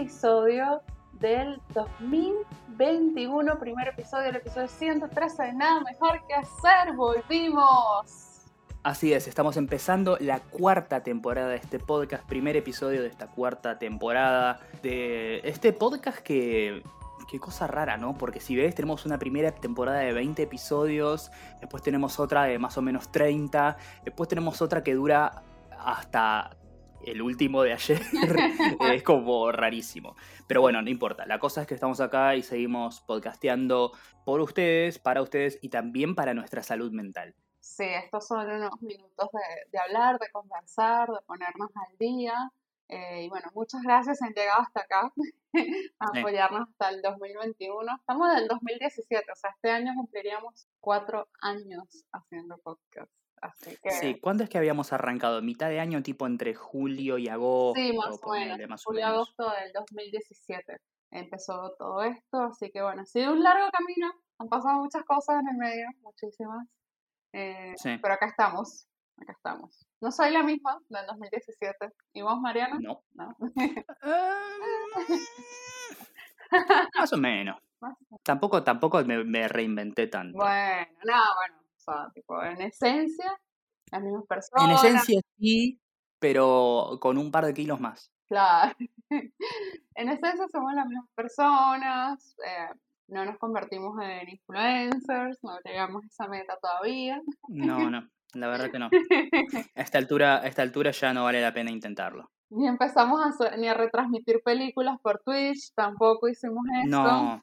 episodio del 2021, primer episodio, el episodio 113 de Nada Mejor que Hacer. Volvimos. Así es, estamos empezando la cuarta temporada de este podcast, primer episodio de esta cuarta temporada de este podcast que qué cosa rara, ¿no? Porque si ves, tenemos una primera temporada de 20 episodios, después tenemos otra de más o menos 30, después tenemos otra que dura hasta el último de ayer. es como rarísimo. Pero bueno, no importa. La cosa es que estamos acá y seguimos podcasteando por ustedes, para ustedes y también para nuestra salud mental. Sí, estos son unos minutos de, hablar, de conversar, de ponernos al día. Eh, y bueno, muchas gracias, han llegado hasta acá a apoyarnos hasta el 2021. Estamos del 2017, o sea, este año cumpliríamos cuatro años haciendo podcast. Así que... Sí, ¿cuándo es que habíamos arrancado? ¿Mitad de año, tipo entre julio y agosto? Sí, más o menos. julio y agosto del 2017 empezó todo esto, así que bueno, ha sido un largo camino, han pasado muchas cosas en el medio, muchísimas, eh, pero acá estamos, acá estamos. No soy la misma del 2017. ¿Y vos, Mariana? No. más o menos. Tampoco, tampoco me, reinventé tanto. Bueno, no, bueno. O sea, tipo, en esencia, las mismas personas. En esencia sí, pero con un par de kilos más. Claro. en esencia somos las mismas personas. Eh, no nos convertimos en influencers, no llegamos a esa meta todavía. No, no. La verdad que no. A esta altura, a esta altura ya no vale la pena intentarlo. Ni empezamos a, ni a retransmitir películas por Twitch, tampoco hicimos eso. No,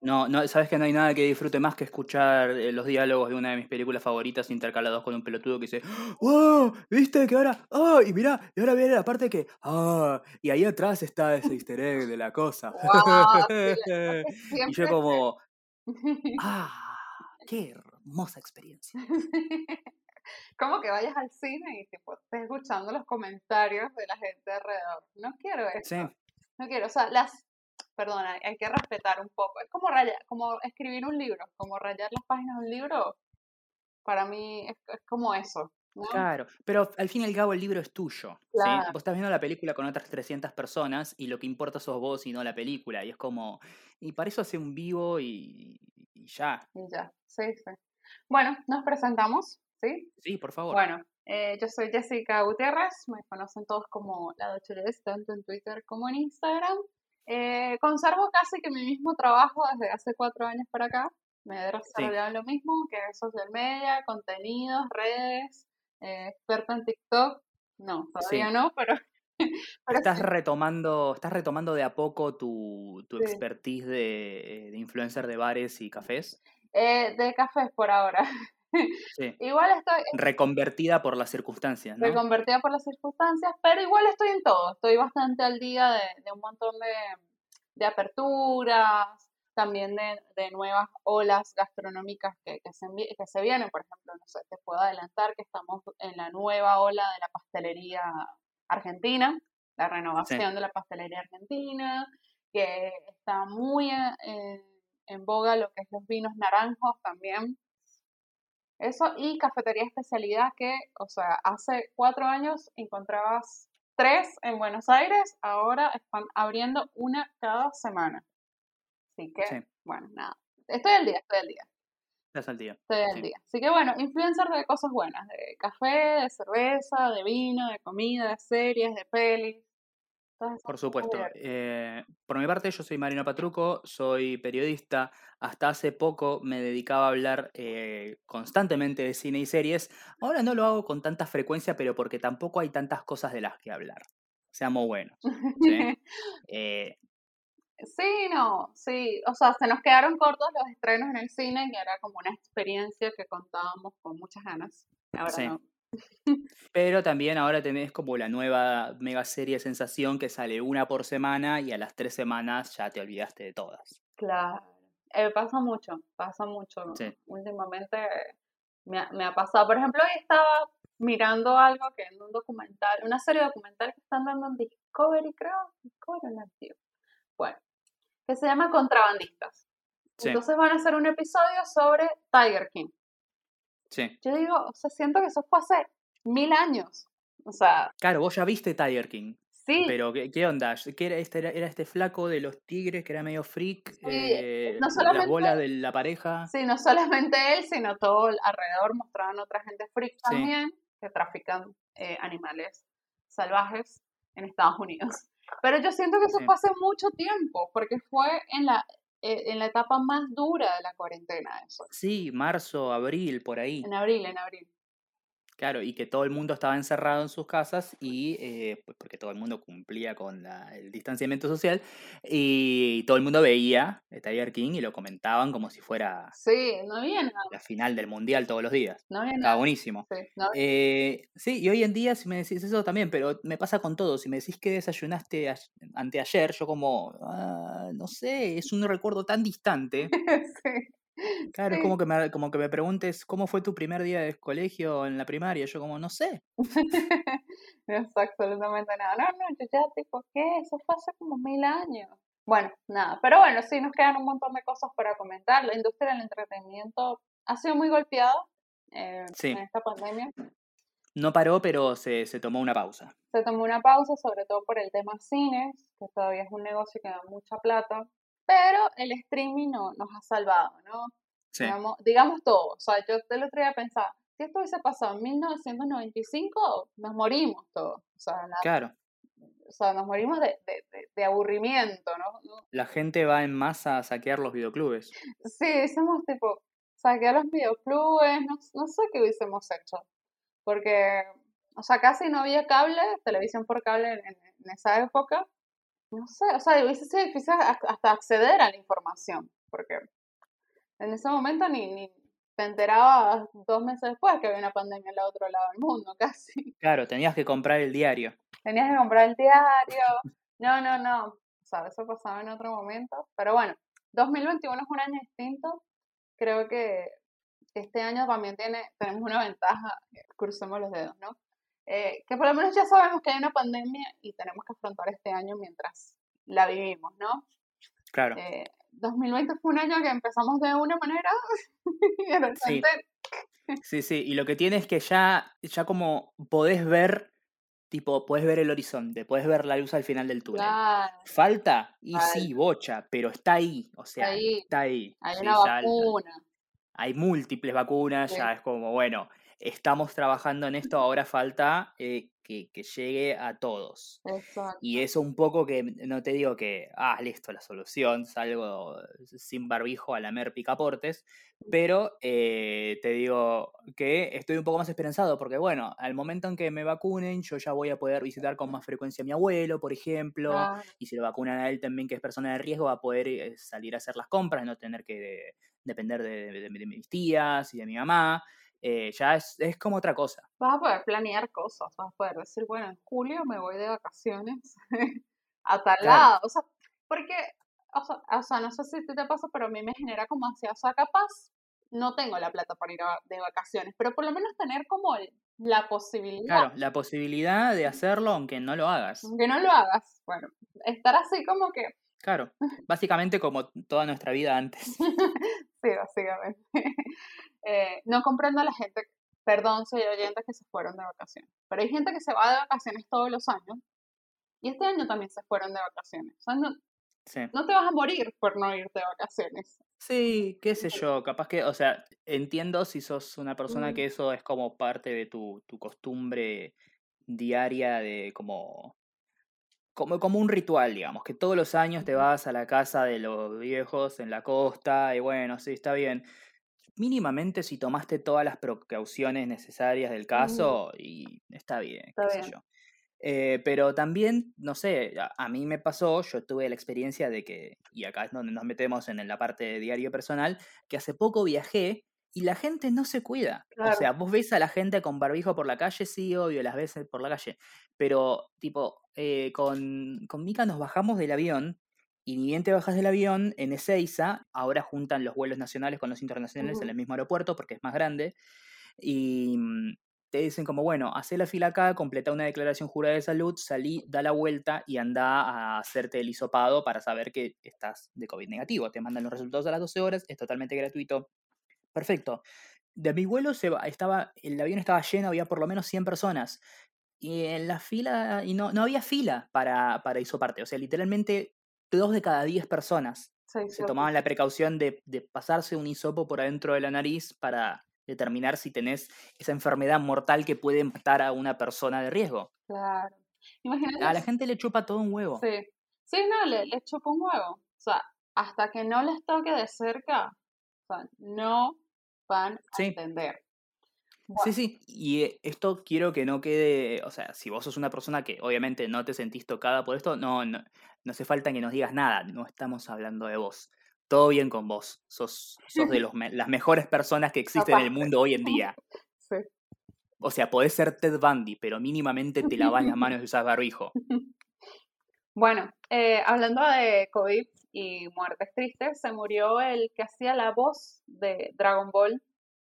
no, no, sabes que no hay nada que disfrute más que escuchar eh, los diálogos de una de mis películas favoritas intercalados con un pelotudo que dice, ¡Wow! ¿Viste que ahora? ¡Ah! y mira, y ahora viene la parte que, ¡Ah! Y ahí atrás está ese easter egg de la cosa. y yo como, ¡Ah! ¡Qué hermosa experiencia! como que vayas al cine y tipo estés escuchando los comentarios de la gente alrededor. No quiero eso. No quiero, o sea, las perdona, hay que respetar un poco. Es como como escribir un libro, como rayar las páginas de un libro. Para mí es, como eso. Claro, pero al fin y al cabo el libro es tuyo. Vos estás viendo la película con otras 300 personas y lo que importa sos vos y no la película. Y es como, y para eso hace un vivo y, y ya. Y ya, sí, sí. Bueno, nos presentamos. ¿sí? Sí, por favor. Bueno, eh, yo soy Jessica Gutiérrez, me conocen todos como la Docheles, tanto en Twitter como en Instagram. Eh, conservo casi que mi mismo trabajo desde hace cuatro años para acá. Me he desarrollado lo mismo, que es social media, contenidos, redes, eh, experta en TikTok. No, todavía no, pero... estás, retomando, estás retomando de a poco tu, tu expertise de, de, influencer de bares y cafés. de cafés por ahora. igual estoy... Reconvertida por las circunstancias, ¿no? Reconvertida por las circunstancias, pero igual estoy en todo. Estoy bastante al día de, un montón de, aperturas, también de, nuevas olas gastronómicas que, se, que se vienen. Por ejemplo, no sé, te puedo adelantar que estamos en la nueva ola de la pastelería argentina, la renovación de la pastelería argentina, que está muy en, en boga lo que es los vinos naranjos también eso y cafetería especialidad que, o sea, hace cuatro años encontrabas tres en Buenos Aires, ahora están abriendo una cada semana. Así que, bueno, nada. Estoy al día, estoy al día. Estás al día. Estoy al día. Así que bueno, influencer de cosas buenas, de café, de cerveza, de vino, de comida, de series, de pelis. Por supuesto. Eh, por mi parte, yo soy Marino Patruco, soy periodista. Hasta hace poco me dedicaba a hablar eh, constantemente de cine y series. Ahora no lo hago con tanta frecuencia, pero porque tampoco hay tantas cosas de las que hablar. Seamos buenos. ¿sí? Eh, sí, no, sí. O sea, se nos quedaron cortos los estrenos en el cine, que era como una experiencia que contábamos con muchas ganas. Ahora no. Pero también ahora tenés como la nueva mega serie Sensación que sale una por semana y a las tres semanas ya te olvidaste de todas. Claro. Eh, pasa mucho, pasa mucho. Últimamente me ha, me ha, pasado. Por ejemplo, hoy estaba mirando algo que en un documental, una serie documental que están dando en Discovery, creo. Discovery no Bueno, que se llama Contrabandistas. Entonces van a hacer un episodio sobre Tiger King. Yo digo, o sea, siento que eso fue hace mil años. O sea. Claro, vos ya viste Tiger King. Sí. Pero, ¿qué, qué onda? ¿Qué era este, era, este flaco de los tigres que era medio freak? eh, no las solamente- bolas de la pareja. Sí, no solamente él, sino todo alrededor mostraban otra gente freak Sí. también que trafican eh, animales salvajes en Estados Unidos. Pero yo siento que eso Sí. fue hace mucho tiempo, porque fue en la, en la etapa más dura de la cuarentena eso. Sí, marzo, abril, por ahí. En abril, en abril. Claro, y que todo el mundo estaba encerrado en sus casas y eh, pues porque todo el mundo cumplía con la- el distanciamiento social y todo el mundo veía eh, Tiger King y lo comentaban como si fuera Sí, no había nada, la final del mundial todos los días. no había Estaba nada. buenísimo. Sí, no había- Eh, sí, y hoy en día, si me decís eso también, pero me pasa con todo. Si me decís que desayunaste a- anteayer, yo como, "Ah, no sé, es un recuerdo tan distante. sí. Claro, es como que, me, como que me preguntes, ¿cómo fue tu primer día de colegio en la primaria? Yo como, no sé. No sé absolutamente nada. No, no, yo ya tipo, ¿qué? Eso fue hace como mil años. Bueno, nada, pero bueno, sí nos quedan un montón de cosas para comentar. La industria del entretenimiento ha sido muy golpeada eh, Sí. en esta pandemia. No paró, pero se, se tomó una pausa. Se tomó una pausa, sobre todo por el tema cines, que todavía es un negocio que da mucha plata, pero el streaming no, nos ha salvado, ¿no? Digamos, digamos todo. O sea, yo el otro día pensaba, si esto hubiese pasado en 1995, nos morimos todos. O sea, la- Claro, o sea, nos morimos de, de- de- de aburrimiento, ¿no? La gente va en masa a saquear los videoclubes. Sí, hicimos tipo, saquear los videoclubes, no, no sé qué hubiésemos hecho. Porque, o sea, casi no había cable, televisión por cable en esa época. No sé, o sea, hubiese sido difícil hasta acceder a la información. Porque en ese momento ni, ni te enterabas dos meses después que había una pandemia al otro lado del mundo, casi. Claro, tenías que comprar el diario. Tenías que comprar el diario. No, no, no. O sea, eso pasaba en otro momento. Pero bueno, 2021 es un año distinto. Creo que este año también tiene, tenemos una ventaja, crucemos los dedos, ¿no? Eh, que por lo menos ya sabemos que hay una pandemia y tenemos que afrontar este año mientras la vivimos, ¿no? Claro. Eh, 2020 fue un año que empezamos de una manera y de Sí. repente Sí, sí, y lo que tiene es que ya, ya como podés ver, tipo, podés ver el horizonte, podés ver la luz al final del túnel. claro, ¿Falta? Y Falta. sí, bocha, pero está ahí, o sea, ahí está ahí. hay Sí, una vacuna. hay múltiples vacunas, Sí. ya es como, bueno, estamos trabajando en esto, ahora falta eh, que, que llegue a todos. Exacto. Y eso un poco que, no te digo que, ah, listo, la solución, salgo sin barbijo a lamer picaportes, pero eh, te digo que estoy un poco más esperanzado, porque bueno, al momento en que me vacunen, yo ya voy a poder visitar con más frecuencia a mi abuelo, por ejemplo, y si lo vacunan a él también, que es persona de riesgo, va a poder eh, salir a hacer las compras, no tener que depender de, de- de mis tías y de mi mamá. Eh, ya es, es como otra cosa. Vas a poder planear cosas, vas a poder decir, bueno, en julio me voy de vacaciones a tal Claro. lado. O sea, porque, o sea, o sea, no sé si te pasa, pero a mí me genera como ansiedad. O sea, capaz no tengo la plata para ir a- de vacaciones, pero por lo menos tener como el- la posibilidad. Claro, la posibilidad de hacerlo aunque no lo hagas. Aunque no lo hagas. Bueno, estar así como que, Claro, básicamente como toda nuestra vida antes. sí, básicamente. Eh, no comprendo a la gente, perdón si hay oyentes que se fueron de vacaciones, pero hay gente que se va de vacaciones todos los años y este año también se fueron de vacaciones. O sea, no, Sí. no te vas a morir por no irte de vacaciones. Sí, qué sé yo, capaz que, o sea, entiendo si sos una persona Mm. que eso es como parte de tu, tu costumbre diaria de como, como, como un ritual, digamos, que todos los años te vas a la casa de los viejos en la costa y bueno, sí, está bien. Mínimamente si tomaste todas las precauciones necesarias del caso y está bien, Está qué sé yo. Eh, pero también, no sé, a, a mí me pasó, yo tuve la experiencia de que, y acá es donde nos metemos en, la parte de diario personal, que hace poco viajé y la gente no se cuida. O sea, vos ves a la gente con barbijo por la calle, sí, obvio, las ves por la calle, pero tipo, eh, con, con Mika nos bajamos del avión y ni bien te bajas del avión, en Ezeiza, ahora juntan los vuelos nacionales con los internacionales en Ujú. el mismo aeropuerto porque es más grande, y mm, te dicen como, bueno, hacé la fila acá, completa una declaración jurada de salud, salí, da la vuelta y anda a hacerte el hisopado para saber que estás de COVID negativo. Te mandan los resultados a las 12 horas, es totalmente gratuito. Perfecto. De mi vuelo se va- estaba, el avión estaba lleno, había por lo menos 100 personas. Y en la fila, y no, no había fila para, para hisoparte. O sea, literalmente dos de cada diez personas se tomaban la precaución de, de, pasarse un hisopo por adentro de la nariz para determinar si tenés esa enfermedad mortal que puede matar a una persona de riesgo. Claro. A la gente le chupa todo un huevo. Sí, sí no, le, le chupa un huevo. O sea, hasta que no les toque de cerca, o sea, no van a entender. Sí, sí, y eh, esto quiero que no quede, o sea, si vos sos una persona que obviamente no te sentís tocada por esto, no, no, no hace falta que nos digas nada, no estamos hablando de vos. Todo bien con vos, sos, sos de los las mejores personas que existen en el mundo hoy en día. Sí. O sea, podés ser Ted Bundy, pero mínimamente te lavas las manos y usas barbijo. Bueno, eh, hablando de COVID y muertes tristes, se murió el que hacía la voz de Dragon Ball,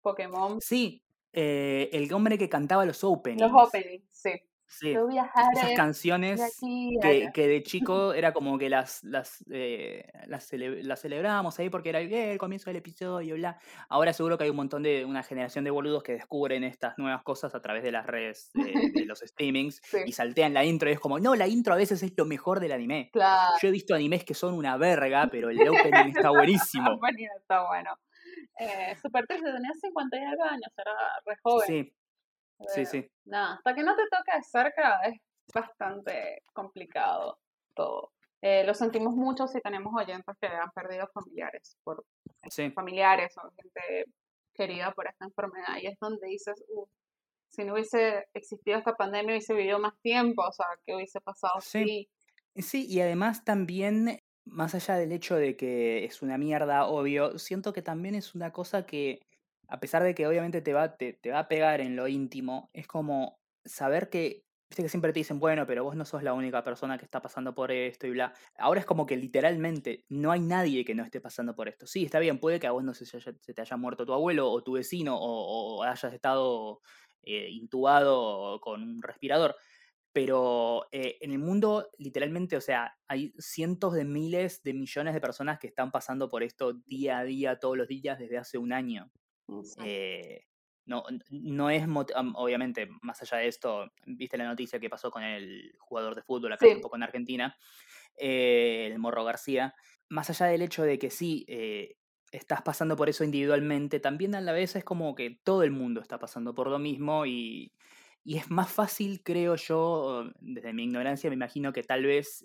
Pokémon. Sí, eh, el hombre que cantaba los openings. Los openings, sí. Sí. Esas canciones que, que, de chico era como que las, las, eh, las, celebrábamos ahí porque era el, comienzo del episodio, bla. Ahora seguro que hay un montón de una generación de boludos que descubren estas nuevas cosas a través de las redes de, los streamings y saltean la intro y es como, no, la intro a veces es lo mejor del anime. Yo he visto animes que son una verga, pero el opening está buenísimo. el opening está bueno. Eh, Super tenía 50 años, era re joven. Sí. Sí, sí. Nada, hasta que no te toque de cerca es bastante complicado todo. Eh, lo sentimos mucho si tenemos oyentes que han perdido familiares por familiares o gente querida por esta enfermedad. Y es donde dices, si no hubiese existido esta pandemia, hubiese vivido más tiempo, o sea, que hubiese pasado sí. Sí, y además también, más allá del hecho de que es una mierda, obvio, siento que también es una cosa que a pesar de que obviamente te va, te, va a pegar en lo íntimo, es como saber que, viste que siempre te dicen, bueno, pero vos no sos la única persona que está pasando por esto y bla. Ahora es como que literalmente no hay nadie que no esté pasando por esto. Sí, está bien, puede que a vos no se, se te haya muerto tu abuelo o tu vecino o, hayas estado eh, intubado con un respirador. Pero eh, en el mundo, literalmente, o sea, hay cientos de miles de millones de personas que están pasando por esto día a día, todos los días, desde hace un año. Eh, no, no es, obviamente, más allá de esto, viste la noticia que pasó con el jugador de fútbol acá un poco en Argentina, eh, el Morro García, más allá del hecho de que sí, eh, estás pasando por eso individualmente, también a la vez es como que todo el mundo está pasando por lo mismo y, y es más fácil, creo yo, desde mi ignorancia, me imagino que tal vez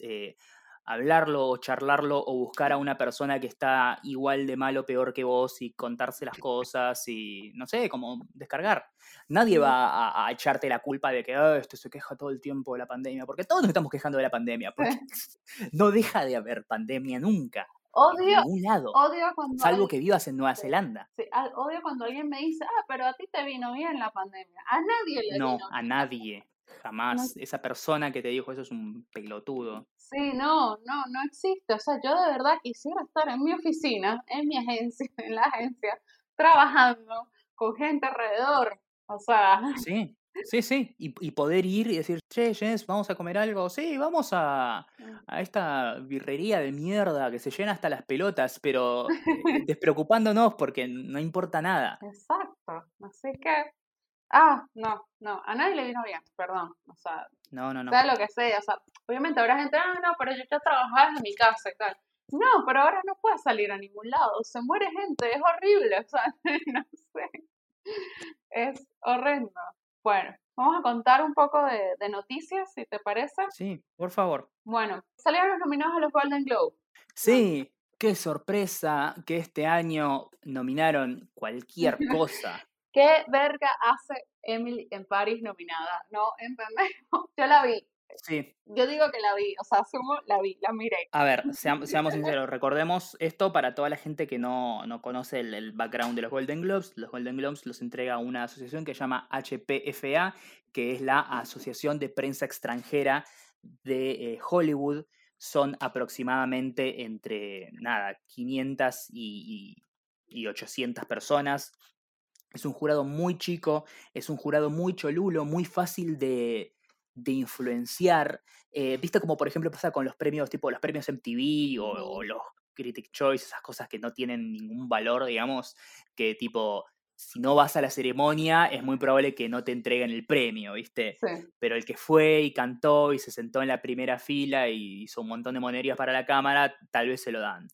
hablarlo o charlarlo o buscar a una persona que está igual de mal o peor que vos y contarse las cosas y, no sé, como descargar. Nadie va a, echarte la culpa de que oh, esto se queja todo el tiempo de la pandemia, porque todos nos estamos quejando de la pandemia, porque no deja de haber pandemia nunca. Odio, lado, odio cuando salvo que vivas en Nueva Zelanda. Sí, odio cuando alguien me dice, ah, pero a ti te vino bien la pandemia. A nadie le no, a nadie. Jamás. Esa persona que te dijo eso es un pelotudo. Sí, no, no, no existe. O sea, yo de verdad quisiera estar en mi oficina, en mi agencia, en la agencia, trabajando con gente alrededor. O sea. Sí, sí, sí. Y, poder ir y decir, che, Jess, vamos a comer algo. Sí, vamos a, mm. a esta birrería de mierda que se llena hasta las pelotas, pero eh, despreocupándonos porque no importa nada. Exacto. Así que Ah, no, no, a nadie le vino bien, perdón. O sea, no, no, no. sea lo que sea. O sea, obviamente habrá gente, ah, no, pero yo ya trabajaba en mi casa y tal. No, pero ahora no puedes salir a ningún lado. Se muere gente, es horrible. O sea, no sé. Es horrendo. Bueno, vamos a contar un poco de, de noticias, si te parece. Sí, por favor. Bueno, salieron los nominados a los Golden Globe. Sí, qué sorpresa que este año nominaron cualquier cosa. ¿Qué verga hace Emily en Paris nominada? No entendemos. Yo la vi. Sí. Yo digo que la vi, o sea, asumo, la vi, la miré. A ver, seamos, sinceros, recordemos esto para toda la gente que no, no conoce el, background de los Golden Globes. Los Golden Globes los entrega una asociación que se llama HPFA, que es la Asociación de Prensa Extranjera de eh, Hollywood. Son aproximadamente entre, nada, 500 y, y 800 personas es un jurado muy chico, es un jurado muy cholulo, muy fácil de, de influenciar. Eh, ¿Viste como por ejemplo pasa con los premios tipo los premios MTV o, los Critic Choice, esas cosas que no tienen ningún valor, digamos, que tipo si no vas a la ceremonia, es muy probable que no te entreguen el premio, ¿viste? Sí. Pero el que fue y cantó y se sentó en la primera fila y hizo un montón de monerías para la cámara, tal vez se lo dan.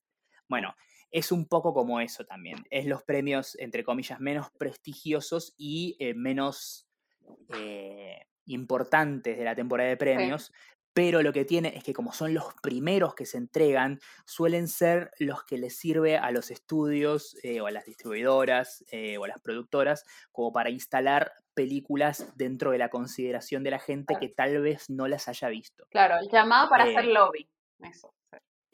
Bueno, es un poco como eso también. Es los premios, entre comillas, menos prestigiosos y eh, menos eh, importantes de la temporada de premios, pero lo que tiene es que como son los primeros que se entregan, suelen ser los que les sirve a los estudios eh, o a las distribuidoras o a las productoras como para instalar películas dentro de la consideración de la gente que tal vez no las haya visto. Claro, el llamado para hacer lobby. Eso.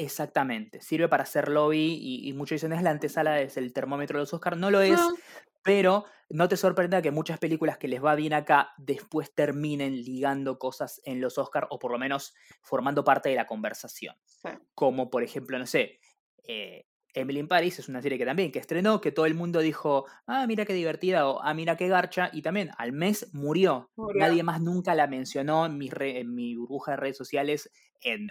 Exactamente, sirve para hacer lobby y, y muchos dicen es la antesala, es el termómetro de los Oscars, no lo es, Mm, pero no te sorprenda que muchas películas que les va bien acá después terminen ligando cosas en los Oscars o por lo menos formando parte de la conversación. sí. Como por ejemplo, no sé, eh, Emily in Paris es una serie que también que estrenó, que todo el mundo dijo, ah, mira qué divertida o ah, mira qué garcha, y también al mes murió. Murió. Nadie más nunca la mencionó en mi, re- en mi burbuja de redes sociales en,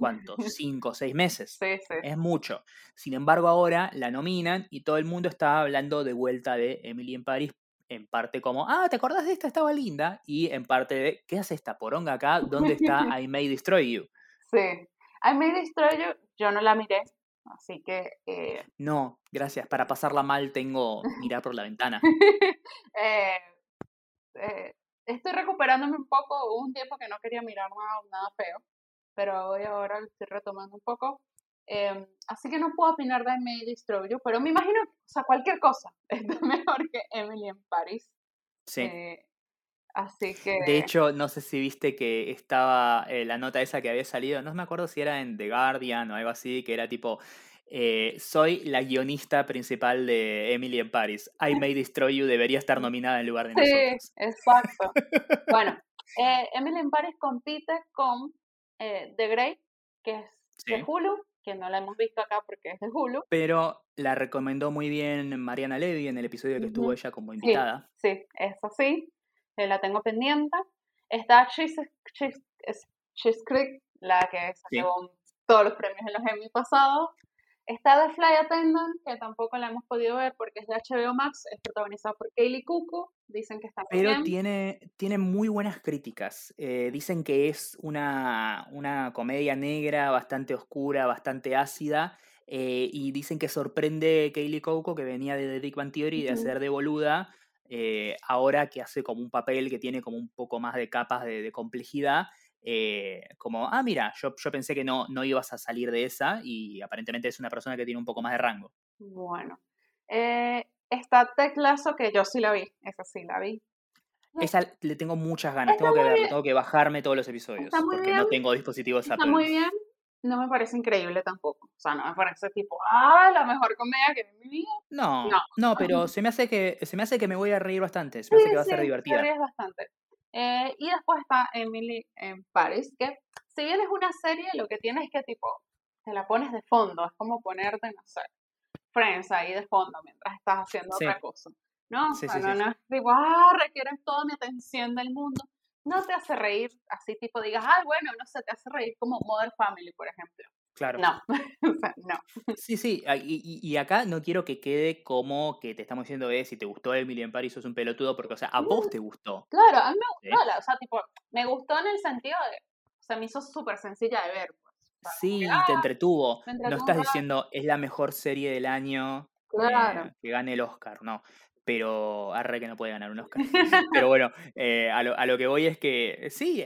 ¿cuántos? Cinco o seis meses. Sí, sí. Es mucho. Sin embargo, ahora la nominan y todo el mundo está hablando de vuelta de Emily in Paris, en parte como, ah, ¿te acordás de esta? Estaba linda. Y en parte de, ¿qué hace esta poronga acá? ¿Dónde está I May Destroy You? Sí. I May Destroy You, yo no la miré, así que eh, No, gracias. Para pasarla mal tengo mirar por la ventana. eh, eh, estoy recuperándome un poco. Hubo un tiempo que no quería mirar nada, nada feo, pero hoy ahora lo estoy retomando un poco. Em, así que no puedo opinar de I May Destroy You, pero me imagino, o sea, cualquier cosa está mejor que Emily en Paris. Sí. Eh, así que. De hecho, no sé si viste que estaba eh, la nota esa que había salido, no me acuerdo si era en The Guardian o algo así, que era tipo, eh, soy la guionista principal de Emily in Paris. I May Destroy You debería estar nominada en lugar de Sí, nosotros. exacto. bueno, eh, Emily in Paris compite con eh, The Grey, que es de Sí. Hulu, que no la hemos visto acá porque es de Hulu. Pero la recomendó muy bien Mariana Levy en el episodio que estuvo ella como Sí, invitada. sí, es así. eh, la tengo pendiente. Está Chis Creek, la que se Sí. llevó todos los premios en los Emmy pasados. Está The Fly Attendant, que tampoco la hemos podido ver porque es de HBO Max, es protagonizada por Kaylee Cuoco. Dicen que está muy Pero bien. tiene, tiene muy buenas críticas. Eh, dicen que es una, una comedia negra bastante oscura, bastante ácida. eh, y dicen que sorprende Kaylee Cuoco, que venía de The Big Bang Theory, de hacer de boluda, eh, ahora que hace como un papel que tiene como un poco más de capas de, de complejidad. Eh, como, ah, mira, yo, yo pensé que no, no ibas a salir de esa y aparentemente es una persona que tiene un poco más de rango. Bueno. Eh, está Ted Lasso, que yo sí la vi, esa sí la vi. Esa le tengo muchas ganas, Está tengo que bien. tengo que bajarme todos los episodios, porque bien. no tengo dispositivos Está Apple. muy bien. No me parece increíble tampoco. O sea, no me parece tipo, ah, la mejor comedia que vi en mi vida. No, No. no, pero se me hace que se me hace que me voy a reír bastante, se me hace que va a ser te divertida. ríes bastante. Eh, y después está Emily en Paris, que si bien es una serie, lo que tiene es que tipo, te la pones de fondo, es como ponerte, no sé, Friends ahí de fondo mientras estás haciendo Sí. otra cosa. ¿No? O Sí, sea, sí, no, ah, requieren toda mi atención del mundo. No te hace reír así, tipo, digas, ah, bueno, no sé, te hace reír como Mother Family, por ejemplo. Claro. No, no. Sí, sí, a- y, acá no quiero que quede como que te estamos diciendo, eh, si te gustó Emily en Paris sos un pelotudo, porque, o sea, a vos te gustó. Claro, a mí me gustó, la- o sea, tipo, me gustó en el sentido de, o sea, me hizo súper sencilla de ver, pues. Sí, y ah, te entretuvo. me No entretuvo estás diciendo es la mejor serie del año Claro. eh, que gane el Oscar, no. Pero arre que no puede ganar un Oscar. Pero bueno, eh, a, lo, a lo que voy es que eh, sí,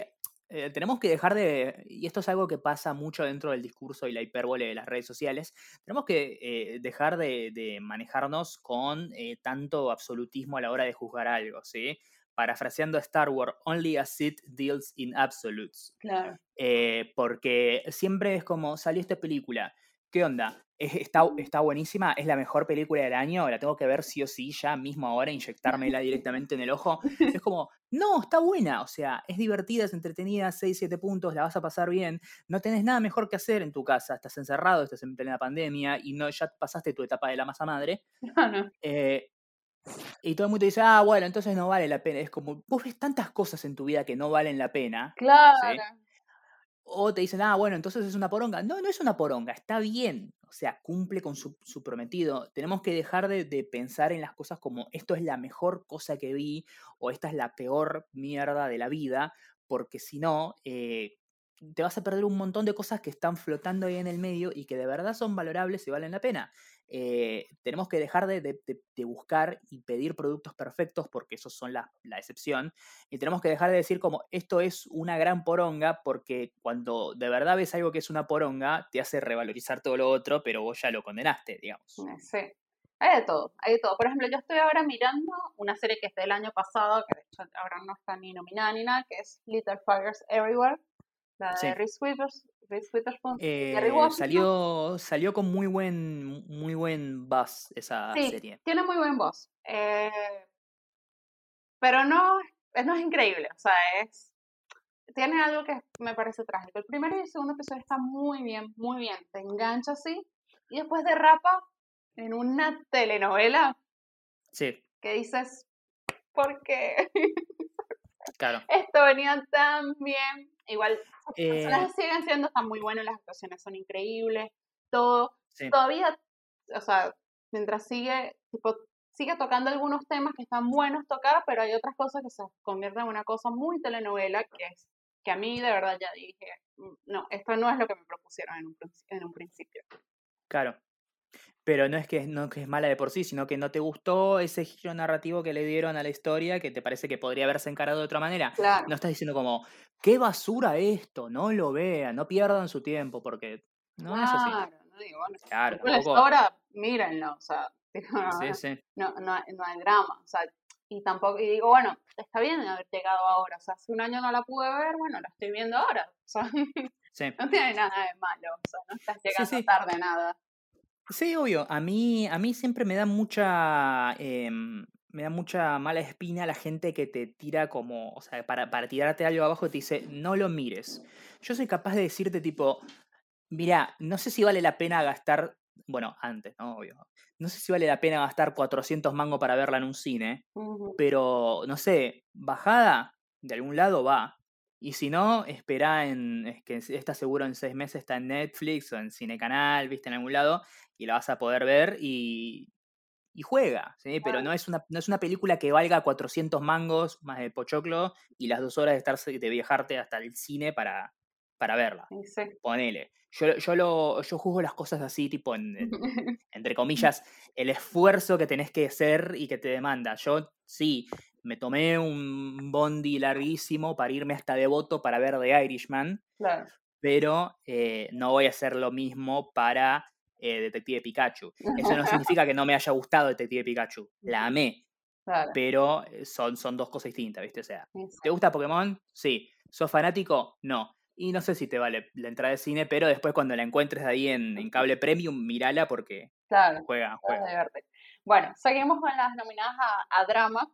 eh, tenemos que dejar de, y esto es algo que pasa mucho dentro del discurso y la hipérbole de las redes sociales, tenemos que eh, dejar de, de manejarnos con eh, tanto absolutismo a la hora de juzgar algo, ¿sí? Parafraseando a Star Wars, only a Sith deals in absolutes. Claro. Porque siempre es como, salió esta película, ¿qué onda? ¿Es- ¿Está, está buenísima? ¿Es la mejor película del año? ¿La tengo que ver sí o sí ya mismo ahora, inyectármela directamente en el ojo? Es como, no, está buena, o sea, es divertida, es entretenida, 6, 7 puntos, la vas a pasar bien, no tenés nada mejor que hacer en tu casa, estás encerrado, estás en plena pandemia y no, ya pasaste tu etapa de la masa madre. No, no. Eh, y todo el mundo dice, ah, bueno, entonces no vale la pena. Es como, vos ves tantas cosas en tu vida que no valen la pena. Claro. O te dicen, ah, bueno, entonces es una poronga. No, no es una poronga, está bien. O sea, cumple con su, prometido. Tenemos que dejar de, de, pensar en las cosas como esto es la mejor cosa que vi o esta es la peor mierda de la vida, porque si no, eh, te vas a perder un montón de cosas que están flotando ahí en el medio y que de verdad son valorables y valen la pena. Eh, tenemos que dejar de, de, de, buscar y pedir productos perfectos porque esos son la, la, excepción. Y tenemos que dejar de decir como esto es una gran poronga porque cuando de verdad ves algo que es una poronga, te hace revalorizar todo lo otro, pero vos ya lo condenaste, digamos. Sí. Hay de todo, hay de todo. Por ejemplo, yo estoy ahora mirando una serie que es del año pasado, que de hecho ahora no está ni nominada ni nada, que es Little Fires Everywhere, la de sí. Reese Witherspoon. Eh, salió, salió con muy buen, muy buen buzz esa sí, serie. Tiene muy buen buzz. Eh, pero no, no es increíble. O sea, es. Tiene algo que me parece trágico. El primero y el segundo episodio están muy bien, muy bien. Te engancha así. Y después derrapa en una telenovela. Sí. Que dices, ¿por qué? Claro. Esto venía tan bien. Igual, las eh, siguen siendo, están muy buenas, las actuaciones son increíbles, todo. Sí. Todavía, o sea, mientras sigue, tipo, sigue tocando algunos temas que están buenos tocar, pero hay otras cosas que se convierten en una cosa muy telenovela, que es que a mí de verdad ya dije, mm, no, esto no es lo que me propusieron en un, en un principio. Claro, pero no es que no que es mala de por sí, sino que no te gustó ese giro narrativo que le dieron a la historia, que te parece que podría haberse encarado de otra manera. Claro. No estás diciendo como, qué basura esto, no lo vean, no pierdan su tiempo, porque no claro, es así. No digo, bueno, claro, tampoco... ahora mírenlo, o sea, sí, sí. No, no, no hay drama, o sea, y tampoco, y digo, bueno, está bien haber llegado ahora, o sea, hace un año no la pude ver, bueno, la estoy viendo ahora, o sea, sí. no tiene nada de malo, o sea, no estás llegando tarde nada. Sí, obvio. A mí, a mí siempre me da mucha. Eh, me da mucha mala espina la gente que te tira como. O sea, para, para tirarte algo abajo te dice, no lo mires. Yo soy capaz de decirte, tipo, mira, no sé si vale la pena gastar. Bueno, antes, ¿no? Obvio. No sé si vale la pena gastar 400 mangos para verla en un cine, Uh -huh. pero no sé, bajada de algún lado va. Y si no, espera en. Es que está seguro en seis meses está en Netflix o en Cinecanal, viste, en algún lado, y la vas a poder ver y. Y juega, ¿sí? Pero no es, una, no es una película que valga 400 mangos más de pochoclo y las dos horas de, estar, de viajarte hasta el cine para, para verla. Ponele. Yo, yo, lo, yo juzgo las cosas así, tipo, en, en, entre comillas, el esfuerzo que tenés que hacer y que te demanda. Yo sí, me tomé un bondi larguísimo para irme hasta Devoto para ver The Irishman, claro. pero eh, no voy a hacer lo mismo para eh, Detective Pikachu. Eso no significa que no me haya gustado Detective Pikachu, la amé, claro. pero son, son dos cosas distintas, ¿viste? O sea, ¿te gusta Pokémon? Sí. ¿Sos fanático? No. Y no sé si te vale la entrada de cine, pero después cuando la encuentres ahí en, en cable premium, mírala porque claro, juega, juega. Bueno, seguimos con las nominadas a, a drama.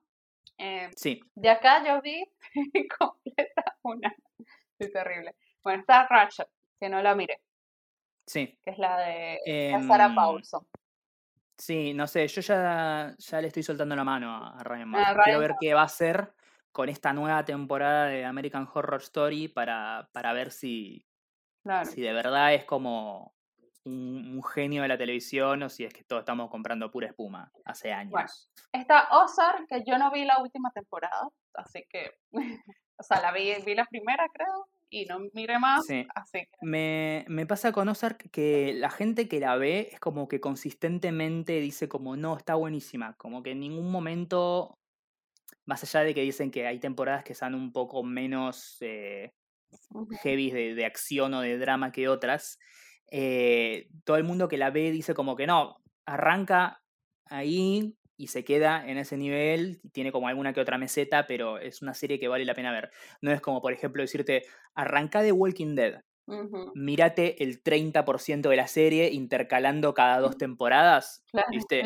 Eh, sí. De acá yo vi completa una. Es terrible. Bueno, está Ratchet, que no la miré. Sí. Que es la de eh, Sarah Paulson. Sí, no sé, yo ya, ya le estoy soltando la mano a Ryan Murphy. Quiero ver qué va a hacer con esta nueva temporada de American Horror Story para, para ver si, claro. si de verdad es como un, un, genio de la televisión o si es que todos estamos comprando pura espuma hace años. Bueno, está Ozark, que yo no vi la última temporada, así que, o sea, la vi, vi la primera creo y no miré más, sí. así que... Me, me pasa con Ozark que la gente que la ve es como que consistentemente dice como, no, está buenísima, como que en ningún momento más allá de que dicen que hay temporadas que son un poco menos eh, heavy de, de, acción o de drama que otras, eh, todo el mundo que la ve dice como que no, arranca ahí y se queda en ese nivel, tiene como alguna que otra meseta, pero es una serie que vale la pena ver. No es como, por ejemplo, decirte, arranca de Walking Dead. Uh -huh. Mírate el 30% de la serie intercalando cada dos temporadas, claro. ¿viste?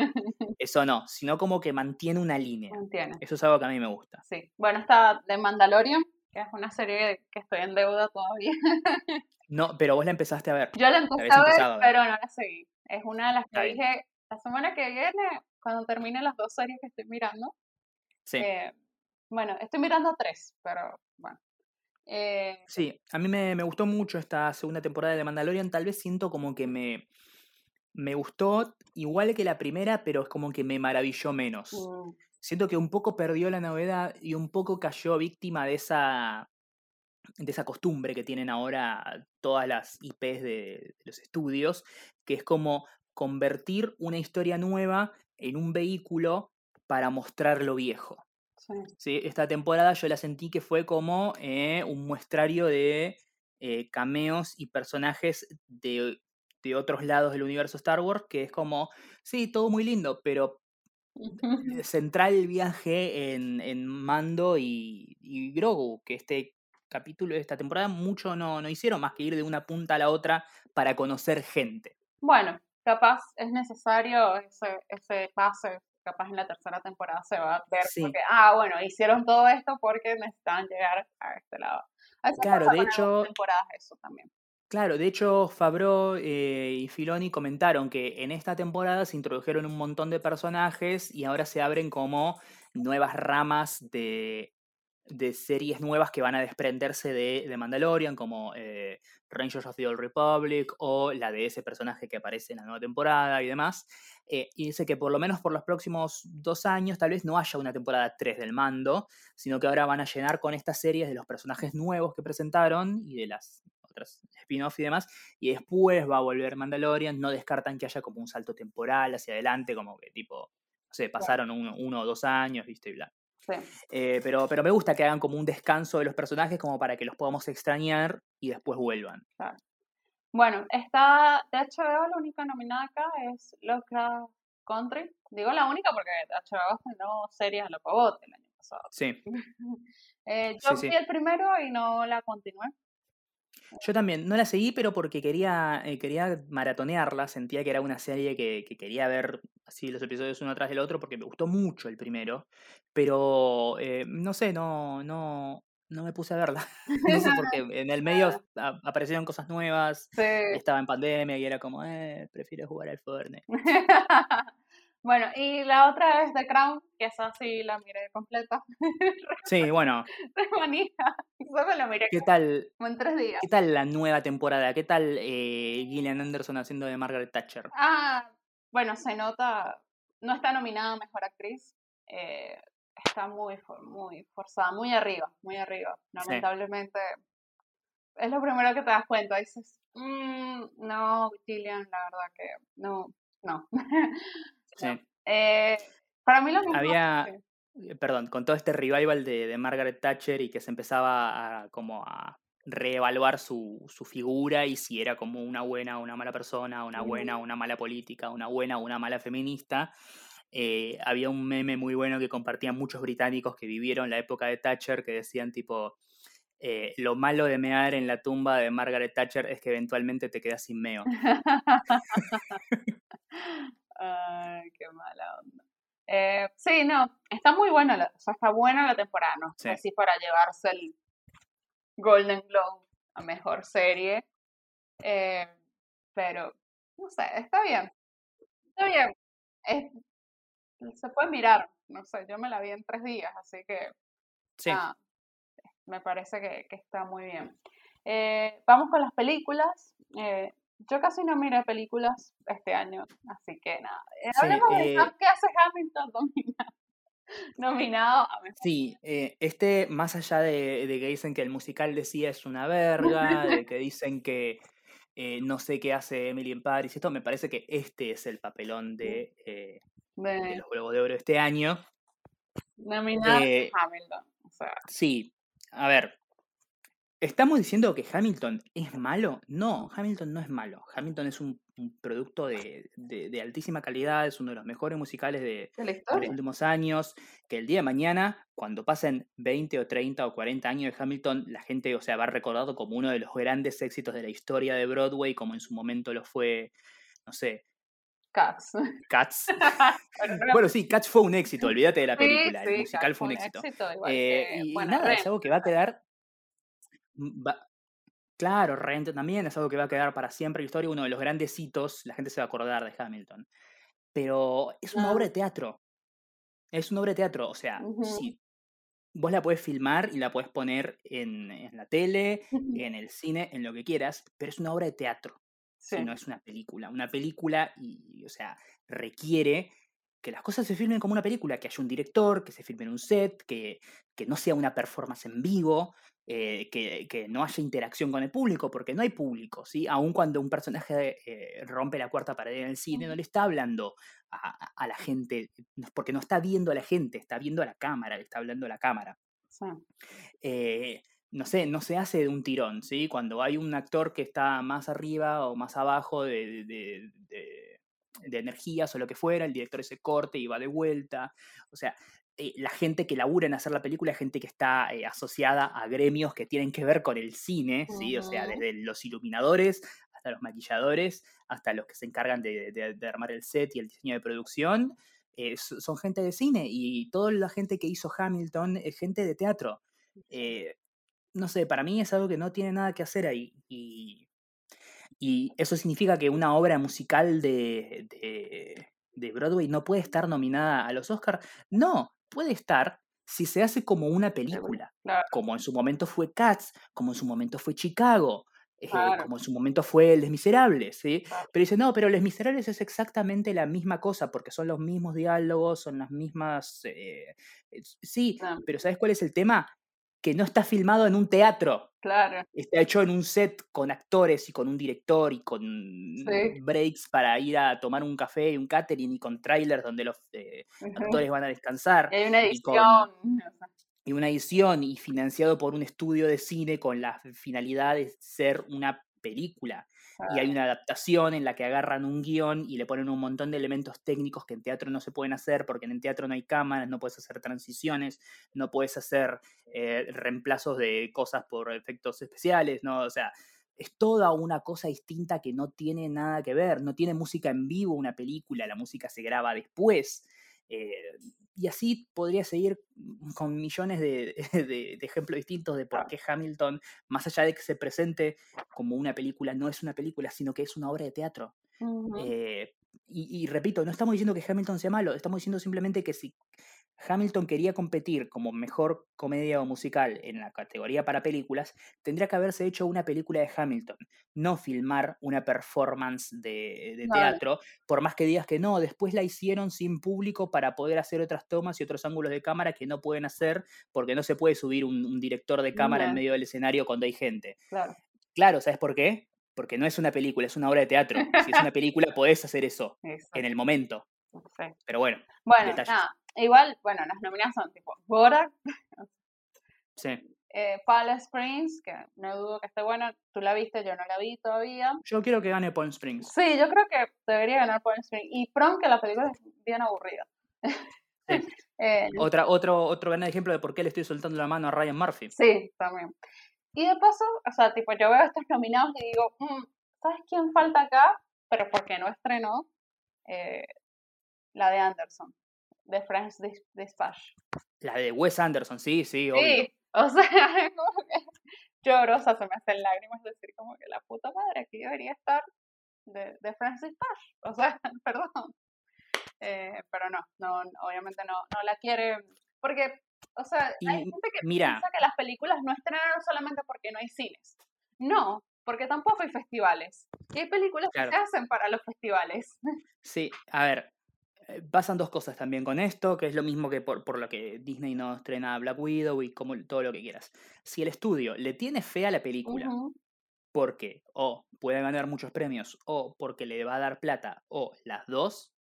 Eso no, sino como que mantiene una línea. Mantiene. Eso es algo que a mí me gusta. Sí. Bueno, está The Mandalorian, que es una serie que estoy en deuda todavía. no, pero vos la empezaste a ver. Yo la empecé a ver, a ver, pero no la seguí. Es una de las que dije, la semana que viene, cuando termine las dos series que estoy mirando. Sí. Eh, bueno, estoy mirando tres, pero bueno. Eh, Sí, a mí me, me gustó mucho esta segunda temporada de Mandalorian. Tal vez siento como que me, me gustó igual que la primera, pero es como que me maravilló menos. mm, Siento que un poco perdió la novedad y un poco cayó víctima de esa, de esa costumbre que tienen ahora todas las IPs de, de los estudios, que es como convertir una historia nueva en un vehículo para mostrar lo viejo. sí. ¿sí? Esta temporada yo la sentí que fue como eh, un muestrario de eh, cameos y personajes de, de otros lados del universo Star Wars, que es como, sí, todo muy lindo, pero eh, central el viaje en, en Mando y, y Grogu, que este capítulo de esta temporada mucho no, no hicieron más que ir de una punta a la otra para conocer gente. Bueno, capaz es necesario ese, ese pase, capaz en la tercera temporada se va a ver Sí. porque, ah, bueno, hicieron todo esto porque necesitan llegar a este lado. Claro, de hecho- temporadas eso también. Claro, de hecho, Favreau eh, y Filoni comentaron que en esta temporada se introdujeron un montón de personajes y ahora se abren como nuevas ramas de, de series nuevas que van a desprenderse de, de Mandalorian, como eh, Rangers of the Old Republic o la de ese personaje que aparece en la nueva temporada y demás. Eh, y dice que por lo menos por los próximos dos años tal vez no haya una temporada 3 del mando, sino que ahora van a llenar con estas series de los personajes nuevos que presentaron y de las otras spin-off y demás, y después va a volver Mandalorian, no descartan que haya como un salto temporal hacia adelante, como que tipo, no sé, pasaron uno, uno o dos años, viste, y bla. Sí. Eh, pero, pero me gusta que hagan como un descanso de los personajes como para que los podamos extrañar y después vuelvan. Bueno, está de HBO la única nominada acá es Lovecraft Country. Digo la única porque HBO estrenó series a lo el año pasado. Sí, Eh, yo Sí, sí. vi el primero y no la continué. Yo también, no la seguí, pero porque quería, eh, quería maratonearla, sentía que era una serie que, que quería ver así los episodios uno tras del otro, porque me gustó mucho el primero, pero eh, no sé, no, no, no me puse a verla. no sé, porque en el medio a- aparecieron cosas nuevas, Sí. estaba en pandemia y era como, eh, prefiero jugar al Fortnite. Bueno, y la otra es The Crown, que esa sí la miré completa. Sí, bueno, manía. Solo la miré ¿qué tal, como en tres días. qué tal la nueva temporada? ¿Qué tal eh, Gillian Anderson haciendo de Margaret Thatcher? Ah, bueno, se nota, no está nominada a Mejor Actriz. eh, está muy, muy forzada, muy arriba, muy arriba. Lamentablemente, es lo primero que te das cuenta. Dices, "Mm, no, Gillian, la verdad que no, no. Sí. Eh, para mí lo mismo. Había- eh, perdón, con todo este revival de, de Margaret Thatcher y que se empezaba a como a reevaluar su, su figura y si era como una buena o una mala persona, una buena o una mala política, una buena o una mala feminista. eh, había un meme muy bueno que compartían muchos británicos que vivieron la época de Thatcher que decían tipo, eh, lo malo de mear en la tumba de Margaret Thatcher es que eventualmente te quedas sin meo. Ay, qué mala onda. Eh, sí, no, está muy buena, la, o sea, está buena la temporada, no Sí. si para llevarse el Golden Globe a mejor serie, eh, pero no sé, está bien, está bien, es- se puede mirar, no sé, yo me la vi en tres días, así que Sí, ah, me parece que, que está muy bien. Eh, vamos con las películas. Yo casi no miré películas este año, así que nada. Eh, Sí, hablemos de eh, qué hace Hamilton nominado, nominado a mejor. Sí, eh, este, más allá de, de que dicen que el musical de sí es una verga, de que dicen que eh, no sé qué hace Emily en Paris, y esto me parece que este es el papelón de, de de- los Globos de Oro este año. nominado a Hamilton. O sea, Sí, a ver, ¿estamos diciendo que Hamilton es malo? No, Hamilton no es malo. Hamilton es un, un producto de, de- de altísima calidad, es uno de los mejores musicales de, los últimos años, que el día de mañana, cuando pasen 20 o 30 o 40 años de Hamilton, la gente, o sea, va recordado como uno de los grandes éxitos de la historia de Broadway, como en su momento lo fue, no sé, Cats. Cats. Bueno, no- bueno, sí, Cats fue un éxito, olvídate de la sí, película, el musical Cats fue un éxito. igual Eh, y, bueno, nada, es algo que va a quedar. Mm, va- claro, Rent también es algo que va a quedar para siempre en la historia, uno de los grandes hitos, la gente se va a acordar de Hamilton. Pero es una obra de teatro. Es una obra de teatro, o sea, si vos la puedes filmar y la puedes poner en, en la tele, en el cine, en lo que quieras, pero es una obra de teatro. Sí. no es una película. Una película, y, o sea, requiere que las cosas se filmen como una película, que haya un director, que se filme en un set, que, que no sea una performance en vivo, eh, que, que, no haya interacción con el público, porque no hay público, ¿sí? Aun cuando un personaje eh, rompe la cuarta pared en el cine, no le está hablando a, a, la gente, porque no está viendo a la gente, está viendo a la cámara, le está hablando a la cámara. Sí. Eh, no sé, no se hace de un tirón, ¿sí? Cuando hay un actor que está más arriba o más abajo de, de, de, de energías o lo que fuera, el director ese corte y va de vuelta. O sea, eh, la gente que labura en hacer la película es gente que está eh, asociada a gremios que tienen que ver con el cine, ¿sí? Uh -huh. O sea, desde los iluminadores hasta los maquilladores, hasta los que se encargan de, de, de armar el set y el diseño de producción. Eh, son gente de cine y toda la gente que hizo Hamilton es gente de teatro. No sé, para mí es algo que no tiene nada que hacer ahí. Y, y eso significa que una obra musical de, de, de, Broadway no puede estar nominada a los Oscars. No, puede estar si se hace como una película. Claro. Como en su momento fue Cats, como en su momento fue Chicago. Claro. Eh, como en su momento fue Les Miserables, ¿sí? Claro. Pero dice, no, pero Les Miserables es exactamente la misma cosa, porque son los mismos diálogos, son las mismas... Eh, sí, claro. pero ¿sabes cuál es el tema? Que no está filmado en un teatro. Claro. Está hecho en un set con actores y con un director y con sí. breaks para ir a tomar un café y un catering y con trailers donde los eh, uh -huh. actores van a descansar. Hay una edición. Y, con, y, una edición y financiado por un estudio de cine con la finalidad de ser una película. Y hay una adaptación en la que agarran un guion y le ponen un montón de elementos técnicos que en teatro no se pueden hacer, porque en el teatro no hay cámaras, no puedes hacer transiciones, no puedes hacer eh, reemplazos de cosas por efectos especiales, ¿no? O sea, es toda una cosa distinta que no tiene nada que ver, no tiene música en vivo una película, la música se graba después. Eh, y así podría seguir con millones de, de, de, ejemplos distintos de por qué Hamilton, más allá de que se presente como una película, no es una película, sino que es una obra de teatro. Uh -huh. eh, y, y, repito, no estamos diciendo que Hamilton sea malo, estamos diciendo simplemente que si Hamilton quería competir como mejor comedia o musical en la categoría para películas, tendría que haberse hecho una película de Hamilton, no filmar una performance de, de teatro, por más que digas que no, después la hicieron sin público para poder hacer otras tomas y otros ángulos de cámara que no pueden hacer porque no se puede subir un, un director de cámara no. en medio del escenario cuando hay gente. Claro. Claro, ¿sabes por qué? Porque no es una película, es una obra de teatro. Si es una película, podés hacer eso Exacto. en el momento. Pero bueno. Bueno, nada, igual, bueno, las nominadas son tipo Borat, Sí. eh, Palm Springs, que no dudo que esté buena, tú la viste, yo no la vi todavía. Yo quiero que gane Palm Springs. Sí, yo creo que debería ganar Palm Springs. Y Prom, que la película es bien aburrida. Sí. eh, Otra, otro, otro gran ejemplo de por qué le estoy soltando la mano a Ryan Murphy. sí, también. Y de paso, o sea, tipo, yo veo estos nominados y digo, "Mm, ¿sabes quién falta acá? Pero porque no estrenó eh, la de Anderson, de French Dis- Dispatch. La de Wes Anderson, sí, sí, obvio. Sí, o sea, como que lloro, o sea, se me hacen lágrimas decir como que la puta madre aquí debería estar de, de Francis Pash, o sea, perdón. Eh, pero no, no, obviamente no, no la quiere, porque, o sea, Y hay gente que mira. piensa que las películas no estrenan solamente porque no hay cines. No, porque tampoco hay festivales. Y hay películas Claro. que se hacen para los festivales. Sí, a ver, eh, pasan dos cosas también con esto, que es lo mismo que por, por lo que Disney no estrena Black Widow y como todo lo que quieras. Si el estudio le tiene fe a la película, porque o puede ganar muchos premios, o porque le va a dar plata, o las dos,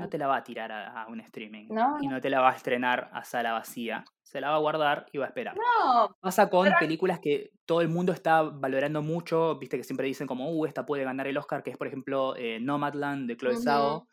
no te la va a tirar a, a un streaming. No, Y no te la va a estrenar a sala vacía. Se la va a guardar y va a esperar. No, Pasa con Pero- películas que todo el mundo está valorando mucho, viste que siempre dicen como, uh, esta puede ganar el Oscar, que es por ejemplo eh, Nomadland de Chloe. Zhao.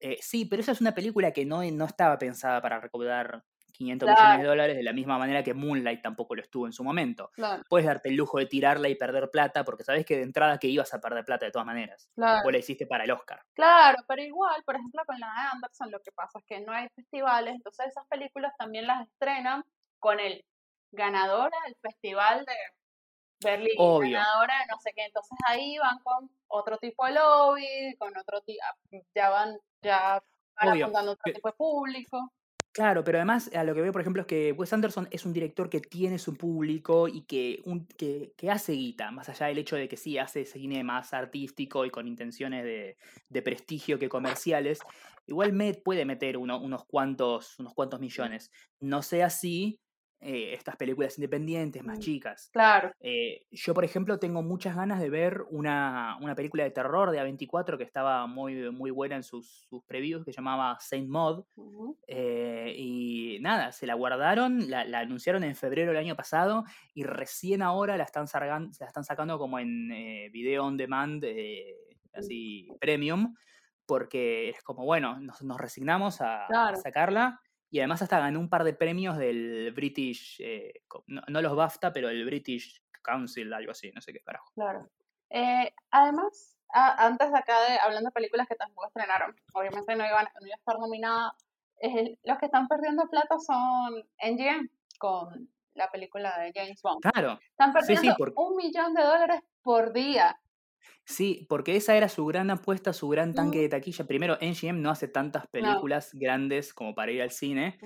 Eh, sí, pero esa es una película que no, no estaba pensada para recaudar 500 Claro. millones de dólares, de la misma manera que Moonlight tampoco lo estuvo en su momento. claro, Puedes darte el lujo de tirarla y perder plata, porque sabes que de entrada que ibas a perder plata de todas maneras. claro. Vos la hiciste para el Oscar. Claro, pero igual, por ejemplo, con la de Anderson lo que pasa es que no hay festivales, entonces esas películas también las estrenan con el ganadora del festival de Berlín, Obvio. ganadora de no sé qué, entonces ahí van con otro tipo de lobby, con otro tipo, ya van, ya van apuntando otro tipo de público. Claro, pero además a lo que veo, por ejemplo, es que Wes Anderson es un director que tiene su público y que, hace guita, más allá del hecho de que sí hace cine más artístico y con intenciones de, de prestigio que comerciales. Igual me, puede meter uno- unos, cuantos, unos cuantos millones. No sé así eh, estas películas independientes más Mm. chicas. Claro. Eh, yo, por ejemplo, tengo muchas ganas de ver una, una película de terror de A24 que estaba muy, muy buena en sus, sus previews, que se llamaba Saint. Ujú. eh, y nada, se la guardaron, la, la anunciaron en febrero del año pasado y recién ahora la están, sargan- la están sacando como en video on demand, eh, así premium, porque es como, bueno, nos, nos resignamos a, sacarla. Y además hasta ganó un par de premios del British, eh, no, no los BAFTA, pero el British Council, algo así, no sé qué carajo. Claro. Eh, además, a- antes de acá, de, hablando de películas que tampoco estrenaron, obviamente no iban no iba a estar nominada, eh, los que están perdiendo plata son NGM con la película de James Bond. Claro, Están sí, sí, perdiendo porque- un millón de dólares por día. Sí, porque esa era su gran apuesta, su gran tanque de taquilla. Primero, NGM no hace tantas películas grandes como para ir al cine.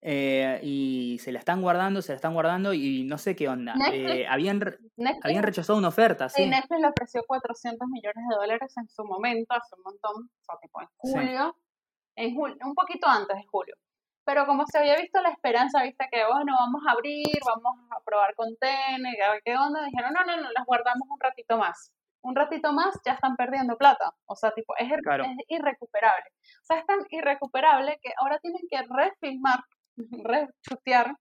Eh, y se la están guardando, se la están guardando y no sé qué onda. Netflix. Eh, habían, re- Netflix, habían rechazado una oferta, sí. Netflix le ofreció 400 millones de dólares en su momento, hace un montón, o sea, tipo en Sí. julio, en julio, un poquito antes de julio. Pero como se había visto la esperanza, viste que, bueno, vamos a abrir, vamos a probar con TN, a ver qué onda, dijeron, no, no, no, las guardamos un ratito más. Un ratito más ya están perdiendo plata. O sea, tipo, es, Claro. es irrecuperable. O sea, es tan irrecuperable que ahora tienen que refilmar, rechutear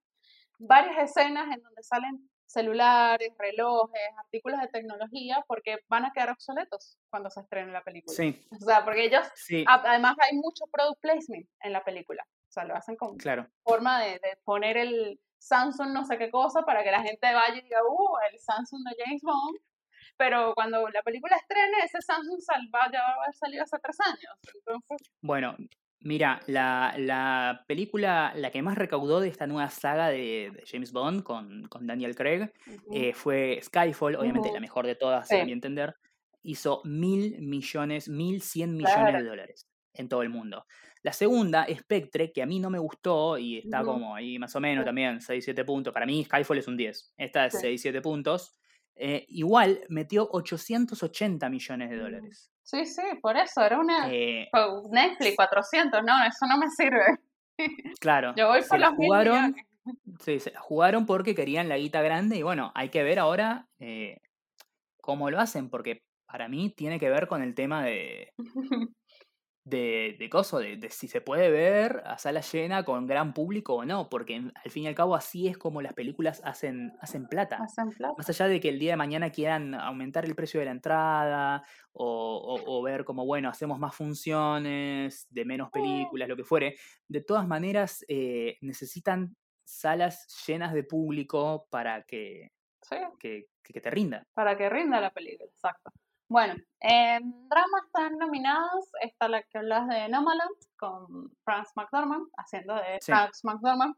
varias escenas en donde salen celulares, relojes, artículos de tecnología, porque van a quedar obsoletos cuando se estrene la película. Sí, O sea, porque ellos, sí, además hay mucho product placement en la película. O sea, lo hacen con claro. forma de, de poner el Samsung no sé qué cosa para que la gente vaya y diga, uh, el Samsung de James Bond. Pero cuando la película estrene, ese Samsung sal- va, ya va a haber salido hace tres años. Entonces, Bueno, mira, la, la película, la que más recaudó de esta nueva saga de, de James Bond con, con Daniel Craig eh, fue Skyfall, obviamente la mejor de todas, Sí. a mi entender. Hizo mil millones, mil cien millones Claro. de dólares en todo el mundo. La segunda, Spectre, que a mí no me gustó y está como ahí más o menos también, 6-7 puntos. Para mí Skyfall es un 10. Esta es Sí. 6-7 puntos. Eh, igual metió 880 millones de Mm. dólares. sí, sí, por eso, era una... Eh, Netflix, 400, no, eso no me sirve. claro, Yo voy por los jugaron, sí, se la jugaron porque querían la guita grande y bueno, hay que ver ahora eh, cómo lo hacen, porque para mí tiene que ver con el tema de, de, de coso, de, de si se puede ver a sala llena con gran público o no, porque en- al fin y al cabo así es como las películas hacen, hacen plata. Hacen plata. Más allá de que el día de mañana quieran aumentar el precio de la entrada o, o- o ver como, bueno, hacemos más funciones, de menos películas, lo que fuere, de todas maneras eh, necesitan salas llenas de público para que, Sí, que, que te rinda. para que rinda la película, exacto. Bueno, en drama están nominadas, está la que hablas de Nomaland con Franz McDormand, haciendo de Sí. Franz McDormand.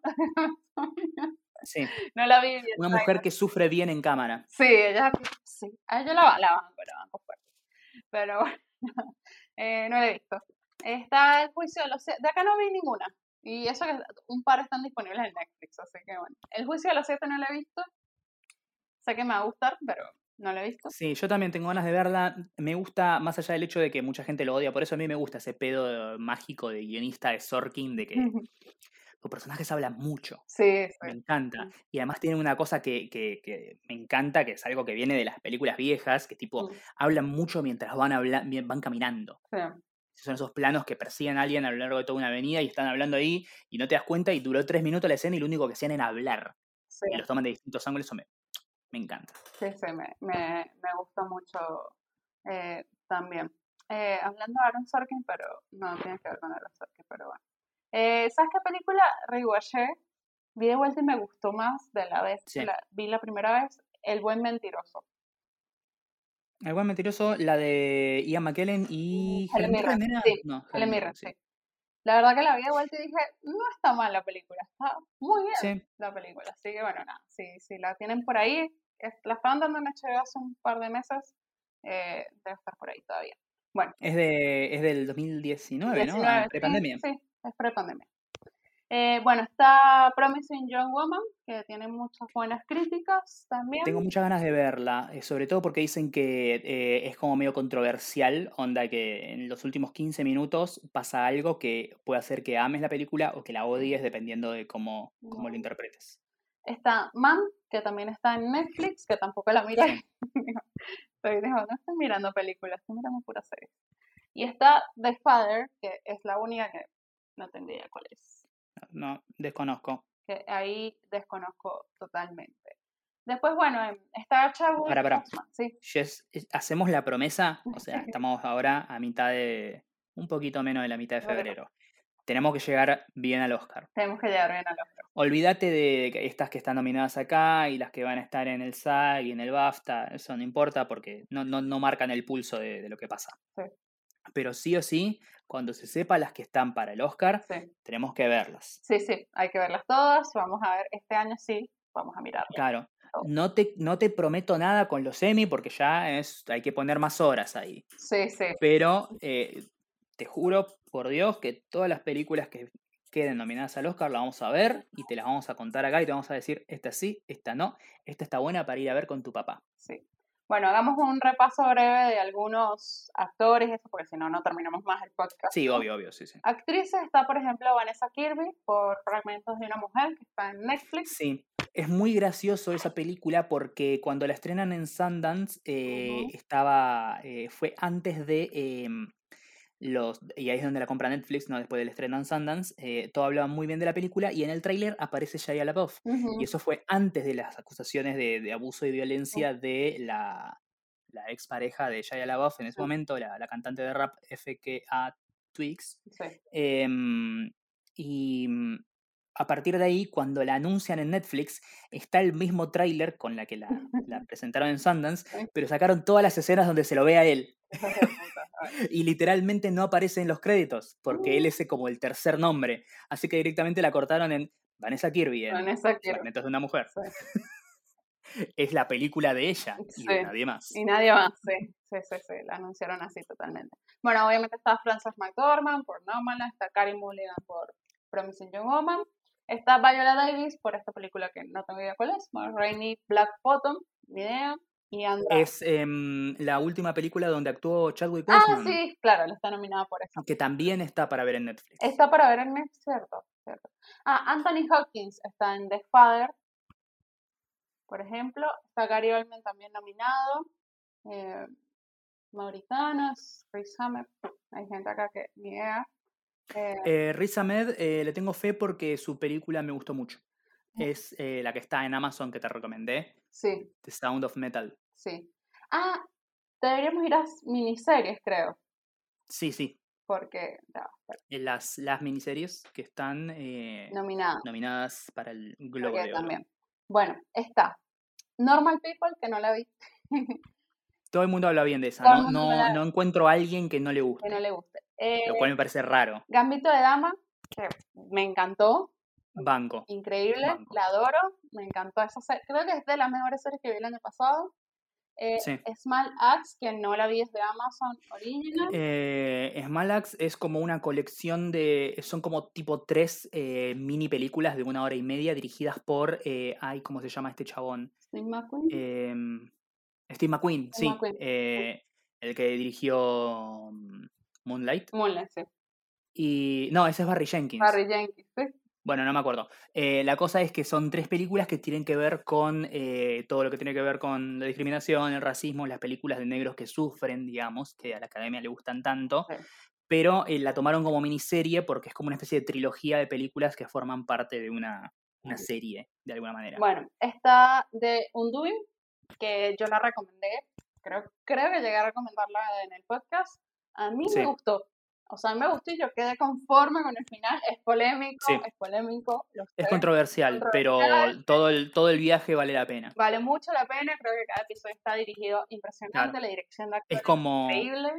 Sí, no la vi. el una mujer que sufre bien en cámara. Sí, ella, sí, a ella la, la banco, la banco fuerte. Pero bueno, eh, no la he visto. Está el juicio de los siete, de acá no vi ninguna. Y eso que un par están disponibles en Netflix, así que bueno. El juicio de los siete no lo he visto. Sé que me va a gustar, pero no lo he visto. Sí, yo también tengo ganas de verla. Me gusta, más allá del hecho de que mucha gente lo odia, por eso a mí me gusta ese pedo mágico de guionista de Sorkin, de que los personajes hablan mucho. Sí, Me sí. encanta. Mm. Y además tiene una cosa que, que- que me encanta, que es algo que viene de las películas viejas, que tipo, hablan mucho mientras van, habla- van caminando. sí. Son esos planos que persiguen a alguien a lo largo de toda una avenida y están hablando ahí y no te das cuenta y duró tres minutos la escena y lo único que hacían era hablar. Sí, Y los toman de distintos ángulos, eso me, me encanta. sí, sí, me, me, me gusta mucho eh, también. Eh, hablando de Aaron Sorkin, pero no tiene que ver con Aaron Sorkin, pero bueno. Eh, ¿Sabes qué película rewatché? Vi de vuelta y me gustó más de la vez Sí. que la vi la primera vez, El buen mentiroso. El buen mentiroso, la de Ian McKellen y Helen Mirren, sí, No, Helen Mirren, sí. La verdad que la vi de vuelta y dije, no está mal la película, está muy bien Sí. la película. Así que bueno, nada, si, si la tienen por ahí, es- la estaban dando en HBO hace un par de meses, eh, debe estar por ahí todavía. Bueno, Es, de, es del 2019, ¿no? 19, Ah, sí, Prepandemia. Sí, es prepandemia. Eh, bueno, está Promising Young Woman, que tiene muchas buenas críticas también. Tengo muchas ganas de verla, eh, sobre todo porque dicen que eh, es como medio controversial, onda que en los últimos 15 minutos pasa algo que puede hacer que ames la película o que la odies dependiendo de cómo, cómo lo interpretes. Está Man, que también está en Netflix, que tampoco la miré. Estoy, no estoy mirando películas, estoy mirando pura serie. Y está The Father, que es la única que no tendría cuál es no, desconozco. Que ahí desconozco totalmente. Después, bueno, em, está Chadwick para, para. Sí. hacemos la promesa, o sea, estamos ahora a mitad de, un poquito menos de la mitad de febrero. Tenemos que llegar bien al Oscar. Tenemos que llegar bien al Oscar. Olvídate de estas que están nominadas acá y las que van a estar en el SAG y en el BAFTA. Eso no importa porque no, no, no marcan el pulso de, de, lo que pasa. Sí. Pero sí o sí, cuando se sepa las que están para el Oscar, tenemos que verlas. Sí, sí, hay que verlas todas. Vamos a ver, este año sí, vamos a mirarlas. Claro. No te, no te prometo nada con los Emmy porque ya es, hay que poner más horas ahí. Sí, sí. Pero eh, te juro, por Dios, que todas las películas que queden nominadas al Oscar las vamos a ver y te las vamos a contar acá y te vamos a decir, esta sí, esta no, esta está buena para ir a ver con tu papá. Sí. Bueno, hagamos un repaso breve de algunos actores, eso porque si no, no terminamos más el podcast. Sí, obvio, obvio, sí, sí. Actrices está, por ejemplo, Vanessa Kirby por Fragmentos de una Mujer, que está en Netflix. Sí, es muy gracioso esa película porque cuando la estrenan en Sundance, eh, estaba, eh, fue antes de em, los, y ahí es donde la compra Netflix, ¿no? después del estreno en Sundance, eh, todo hablaba muy bien de la película y en el tráiler aparece Shia LaBeouf. Y eso fue antes de las acusaciones de, abuso y violencia de la, la expareja de Shia LaBeouf en ese momento, la, la, cantante de rap FKA Twigs. Em, y mm, a partir de ahí, cuando la anuncian en Netflix, está el mismo tráiler con la que la, la presentaron en Sundance, pero sacaron todas las escenas donde se lo ve a él. y literalmente no aparece en los créditos, porque él uh. es como el tercer nombre. Así que directamente la cortaron en Vanessa Kirby, en Vanessa Kirby. de una mujer. es la película de ella y de nadie más. Y nadie más, sí. Sí, sí, sí, la anunciaron así totalmente. Bueno, obviamente está Frances McDormand por Nomadland, está Carrie Mulligan por Promising Young Woman, está Viola Davis por esta película que no tengo idea cuál es, Rainy Black Bottom, ni idea, es em, la última película donde actuó Chadwick ah, Boseman. Ah, sí, claro, está nominada por eso. Que también está para ver en Netflix. Está para ver en Netflix, cierto, cierto. Ah, Anthony Hopkins está en The Father, por ejemplo. Está Gary Oldman también nominado. Eh, Mauritanos, Riz Ahmed. Hay gente acá que ni idea. Eh, eh, Riz Ahmed eh, le tengo fe porque su película me gustó mucho. Es eh, la que está en Amazon que te recomendé. Sí. The Sound of Metal. Sí. Ah, deberíamos ir a miniseries, creo. Sí, sí. Porque. Eh, las, las miniseries que están eh, nominadas. nominadas para el Globo de Oro. también. Bueno, está. Normal People, que no la vi. Todo el mundo habla bien de esa. No, no, no, encuentro a alguien que no le guste. Que no le guste. lo cual me parece raro. Gambito de Dama, que me encantó. Banco. Increíble, la adoro, me encantó esa serie. Creo que es de las mejores series que vi el año pasado. Eh, Small Axe, que no la vi es de Amazon Original. Eh, Small Axe es como una colección de. Son como tipo tres eh, mini películas de una hora y media dirigidas por. Eh, ay, ¿cómo se llama este chabón? Steve McQueen. Em, Steve McQueen, sí. el que dirigió mm, Moonlight. Moonlight, sí. Y. No, ese es Barry Jenkins. Barry Jenkins, sí. Bueno, no me acuerdo. Eh, la cosa es que son tres películas que tienen que ver con eh, todo lo que tiene que ver con la discriminación, el racismo, las películas de negros que sufren, digamos, que a la academia le gustan tanto. Pero eh, la tomaron como miniserie porque es como una especie de trilogía de películas que forman parte de una, una serie, de alguna manera. Bueno, está de Undoing, que yo la recomendé. Creo, creo que llegué a recomendarla en el podcast. A mí me gustó. O sea, me gustó y yo quedé conforme con el final. Es polémico, es polémico. es controversial, pero todo el, todo el viaje vale la pena. Vale mucho la pena, creo que cada episodio está dirigido impresionante, la dirección de actores es como... increíble.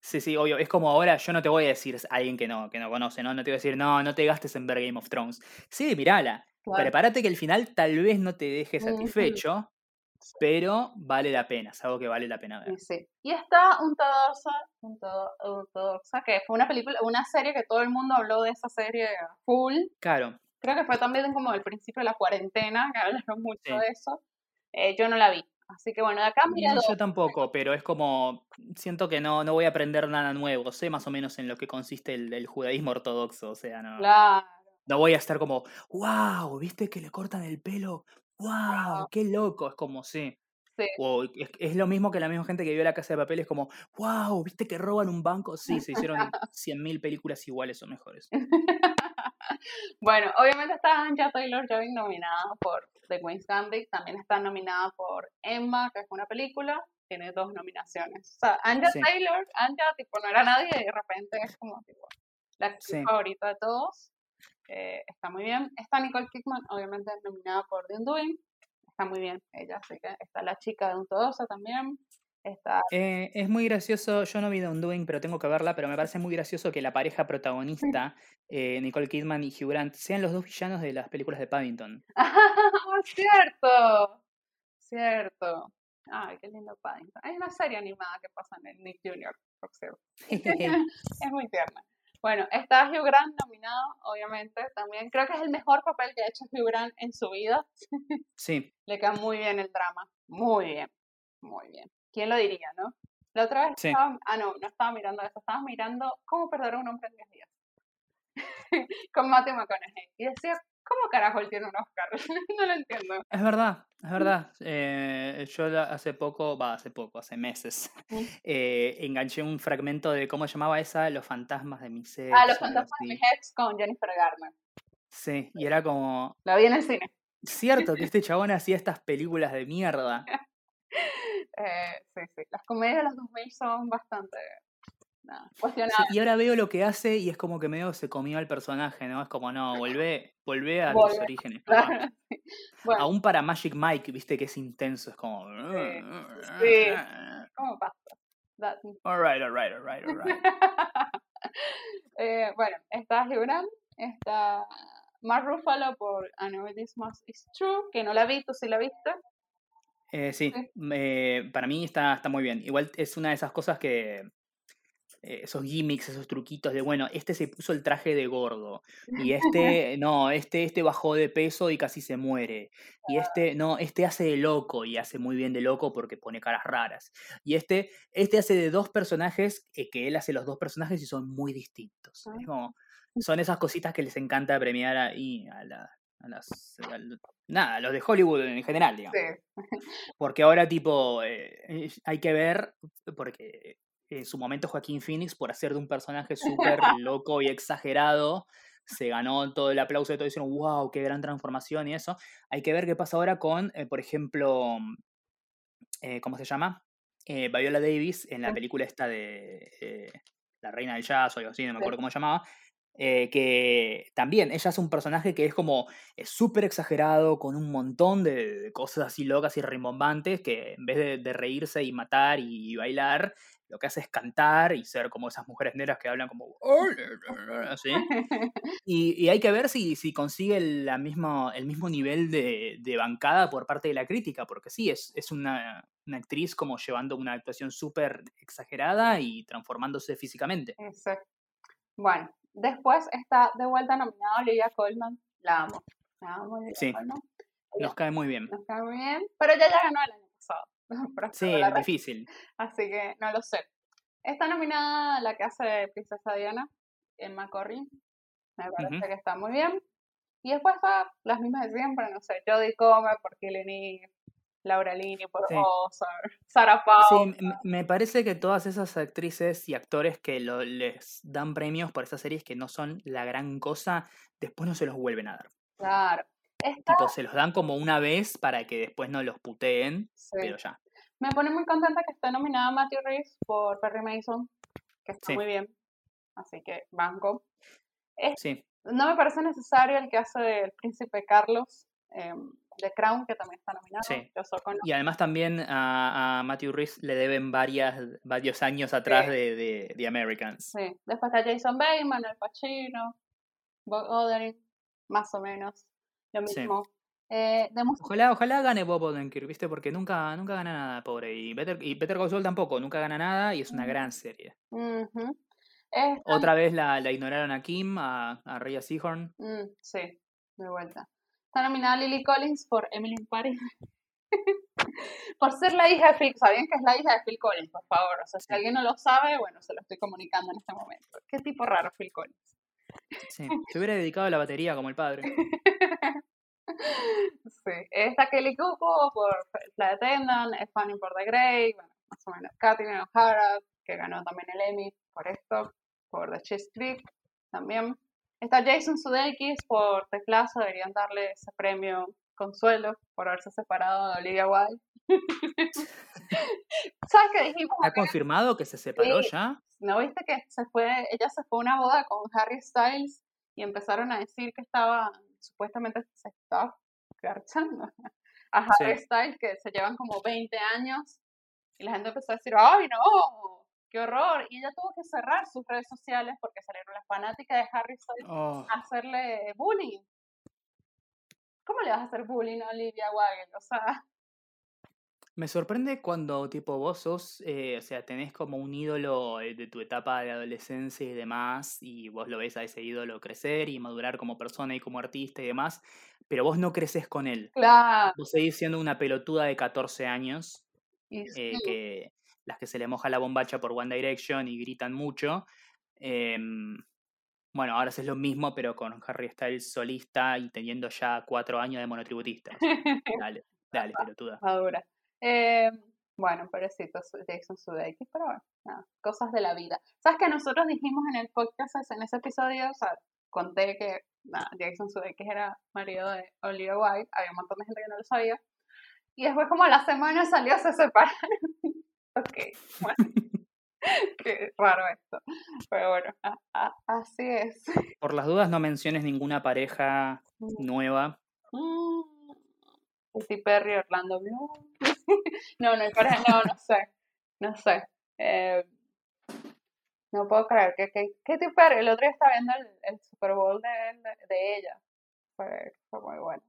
Sí, sí, obvio. Es como ahora, yo no te voy a decir a alguien que no, que no conoce, ¿no? No te voy a decir, no, no te gastes en ver Game of Thrones. Sí, mirala. Prepárate que el final tal vez no te deje satisfecho, pero vale la pena, es algo que vale la pena ver. Y sí. Y está un Todosa, un todo, un Todosa, que fue una película, una serie que todo el mundo habló de esa serie full. Claro, Creo que fue también como el principio de la cuarentena, que hablaron mucho Sí. de eso. Eh, yo no la vi. Así que bueno, de acá No, dos. yo tampoco, pero es como, siento que no, no voy a aprender nada nuevo, sé más o menos en lo que consiste el, el judaísmo ortodoxo, o sea, no, Claro. no voy a estar como, wow, ¿viste que le cortan el pelo? Wow, qué loco, es como, sí. Sí. Es, es lo mismo que la misma gente que vio la casa de papel, es como, wow, ¿viste que roban un banco? Sí, se hicieron 100.000 películas iguales o mejores. Bueno, obviamente está Anja Taylor-Joy nominada por The Queen's Gambit, también está nominada por Emma, que es una película, tiene dos nominaciones. O sea, Anja Sí. Taylor, Anja, tipo, no era nadie y de repente es como, tipo, la actriz Sí. favorita de todos. Eh, está muy bien. Está Nicole Kidman, obviamente nominada por The Undoing. Está muy bien ella, así que está la chica de un Todosa también. Está Eh, es muy gracioso, yo no vi The Undoing, pero tengo que verla, pero me parece muy gracioso que la pareja protagonista, eh, Nicole Kidman y Hugh Grant, sean los dos villanos de las películas de Paddington. cierto, cierto. Ay, qué lindo Paddington. Hay una serie animada que pasa en el Nick Jr., por cierto. es muy tierna. Bueno, está Hugh Grant nominado, obviamente, también. Creo que es el mejor papel que ha hecho Hugh Grant en su vida. Sí, Le queda muy bien el drama. Muy bien, muy bien. ¿Quién lo diría, no? La otra vez Sí. estaba, ah, no, no estaba mirando eso, estaba mirando cómo perder a un hombre en 10 días. Con Matthew McConaughey. Y decía, ¿cómo carajo él tiene un Oscar? no lo entiendo. es verdad, es verdad. Eh, yo hace poco, va, hace poco, hace meses, eh, enganché un fragmento de cómo llamaba esa, Los fantasmas de mis ex. Ah, Los fantasmas de mis ex con Jennifer Garner. Sí, y era como, La vi en el cine. cierto que este chabón hacía estas películas de mierda. Eh, sí, sí. Las comedias de los 2000 son bastante nada, Sí, y ahora veo lo que hace y es como que medio se comió al personaje, ¿no? Es como, no, volvé, volvé a tus Volvé, orígenes. Claro, sí. Bueno, Aún para Magic Mike, viste que es intenso, es como... sí. ¿cómo pasa? That- Alright, alright, alright, alright. Eh, bueno, está Grant, está Mark Ruffalo por I Know This Is True, que no la vi, tú sí la viste. Eh, sí, Sí. eh, para mí está, está muy bien. Igual es una de esas cosas que... eh, esos gimmicks, esos truquitos de, bueno, este se puso el traje de gordo y este, no, este, este bajó de peso y casi se muere. Y este, no, este hace de loco y hace muy bien de loco porque pone caras raras. Y este, este hace de dos personajes, eh, que él hace los dos personajes y son muy distintos. Ah. Es como, son esas cositas que les encanta premiar ahí a, la- a las... a l- nada, a los de Hollywood en general, digamos. Sí, Porque ahora, tipo, eh, hay que ver, porque en su momento Joaquín Phoenix, por hacer de un personaje súper loco y exagerado, se ganó todo el aplauso de todos, diciendo, wow, qué gran transformación y eso. Hay que ver qué pasa ahora con, eh, por ejemplo, eh, ¿cómo se llama? Eh, Viola Davis en la película esta de La Reina del Jazz o algo así, no me acuerdo cómo se llamaba. eh, que también ella es un personaje que es como súper exagerado, con un montón de, de cosas así locas y rimbombantes, que en vez de, de reírse y matar y bailar, lo que hace es cantar y ser como esas mujeres negras que hablan como así. Y, y hay que ver si, si consigue la misma, el mismo nivel de, de bancada por parte de la crítica, porque sí, es, es una, una actriz como llevando una actuación súper exagerada y transformándose físicamente. Exacto. Bueno, después está de vuelta nominada Olivia Colman. La amo. La amo, Olivia Sí. Colman. Nos cae muy bien. nos cae muy bien, pero ella ya ganó el año pasado. Sí, es difícil. Así que no lo sé. Está nominada la que hace de Princesa Diana, Emma Corrin. Me parece que está muy bien. Y después está las mismas de siempre, no sé, Jodie Comer por Killing Eve, Laura Linney por Sí. Ozark, Sarah Sí, Paulson. m- me parece que todas esas actrices y actores que lo- les dan premios por esas series que no son la gran cosa, después no se los vuelven a dar. Claro. Está, Tipo, se los dan como una vez para que después no los puteen, sí. pero ya. Me pone muy contenta que esté nominada Matthew Reeves por Perry Mason, que está Sí. muy bien. Así que banco. Sí, No me parece necesario el que hace del príncipe Carlos em, de Crown, que también está nominado. Sí. Con y además también a, a Matthew Rhys le deben varias, varios años atrás de, de Americans. Sí. Después está Jason Bateman, Al Pacino, Bob Odenkirk, más o menos. Lo Sí. mismo. Eh, de. Ojalá, ojalá gane Bob Odenkirk, ¿viste? Porque nunca, nunca gana nada, pobre. Y Better, y Better Call Saul tampoco, nunca gana nada y es una gran serie. Otra vez la, la ignoraron a Kim, a, a Rhea Seahorn. Mm, sí, de vuelta. Está nominada Lily Collins por Emily in Paris. por ser la hija de Phil. ¿Sabían que es la hija de Phil Collins? Por favor. O sea, si alguien no lo sabe, bueno, se lo estoy comunicando en este momento. Qué tipo raro Phil Collins. Sí, se hubiera dedicado a la batería como el padre. sí. Está Kelly Cuoco por Flight Attendant, Fanny por The Grey, bueno, más o menos. Katherine O'Hara, que ganó también el Emmy por esto, por The Cheese Creek también. Está Jason Sudeikis por The Plaza, deberían darle ese premio consuelo por haberse separado de Olivia Wilde. ¿Sabes qué dijimos? ¿Ha confirmado que se separó Sí. ya? ¿No viste que se fue, ella se fue a una boda con Harry Styles y empezaron a decir que estaba, supuestamente se estaba garchando a Harry Sí. Styles, que se llevan como 20 años, y la gente empezó a decir, ¡ay no! ¡Qué horror! Y ella tuvo que cerrar sus redes sociales porque salieron las fanáticas de Harry Styles Oh, a hacerle bullying. ¿Cómo le vas a hacer bullying a Olivia Wilde? O sea, me sorprende cuando, tipo, vos sos, eh, o sea, tenés como un ídolo eh, de tu etapa de adolescencia y demás, y vos lo ves a ese ídolo crecer y madurar como persona y como artista y demás, pero vos no creces con él. claro. Vos seguís siendo una pelotuda de 14 años eh, que las que se le moja la bombacha por One Direction y gritan mucho. Em, bueno, ahora haces lo mismo, pero con Harry Styles solista y teniendo ya cuatro años de monotributista. Dale, dale, pelotuda. madura. Eh, bueno, pobrecito Jason Sudeikis, pero bueno, nada, cosas de la vida. ¿Sabes que nosotros dijimos en el podcast, en ese episodio, o sea, conté que nada, Jason Sudeikis era marido de Olivia Wilde, había un montón de gente que no lo sabía, y después como a la semana salió, se separaron. ok, bueno, qué raro esto, pero bueno, a- a- así es. Por las dudas, no menciones ninguna pareja nueva. Mm, Katy Perry, Orlando Bloom. no, no, no, no sé. No sé. Eh, no puedo creer que, que Katy Perry, el otro día estaba viendo el, Super Bowl de, de, ella. Fue, muy bueno.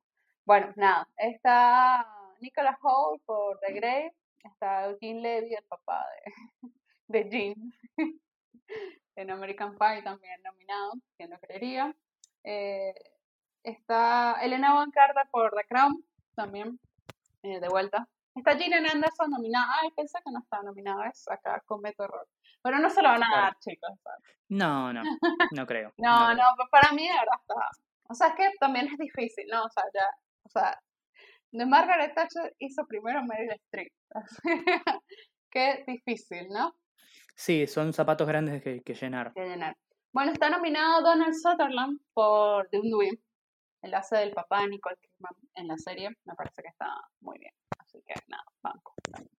Bueno, nada. Está Nicolas Hoult por The Grey. Está Eugene Levy, el papá de, de en American Pie también nominado, quien lo creería. Eh, está Elena Carter por The Crown, también, eh, de vuelta. Está Gillian Anderson nominada. Ay, pensé que no estaba nominada, es acá cometo error. Pero no se lo van a dar, chicos. No, no, no creo. No, no, pa- para mí de verdad está. O sea, es que también es difícil, ¿no? O sea, ya, o sea, de Margaret Thatcher hizo primero Meryl Streep. Qué difícil, ¿no? Sí, son zapatos grandes que, que llenar. que llenar. Bueno, está nominado Donald Sutherland por The Undoing, el hace del papá de Nicole Kidman en la serie. Me parece que está muy bien. Así que nada, banco.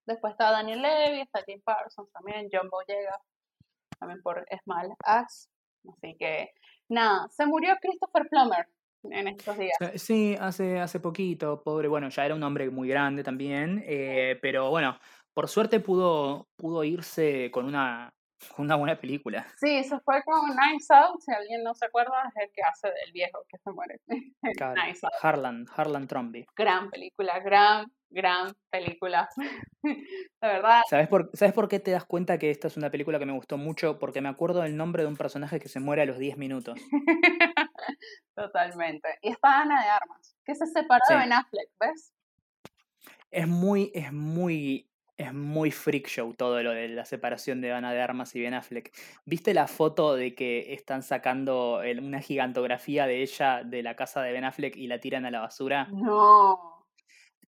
Después está Daniel Levy, está Jim Parsons también, John Boyega, también por Small Axe. Así que nada, se murió Christopher Plummer en estos días. Eh, Sí, hace, hace poquito, pobre, bueno, ya era un hombre muy grande también, eh, pero bueno, por suerte pudo, pudo irse con una, una buena película. Sí, se fue con Knives Out, si alguien no se acuerda, es el que hace del viejo que se muere. Claro, Knives Out. Harlan, Harlan Tromby. Gran película, gran, gran película. De verdad, ¿Sabes por, ¿Sabes por qué te das cuenta que esta es una película que me gustó mucho? Porque me acuerdo del nombre de un personaje que se muere a los 10 minutos. Totalmente. Y está Ana de Armas, que se separó Sí. de Ben Affleck, ¿ves? Es muy, es muy, es muy freak show todo lo de la separación de Ana de Armas y Ben Affleck. ¿Viste la foto de que están sacando el- una gigantografía de ella de la casa de Ben Affleck y la tiran a la basura? No.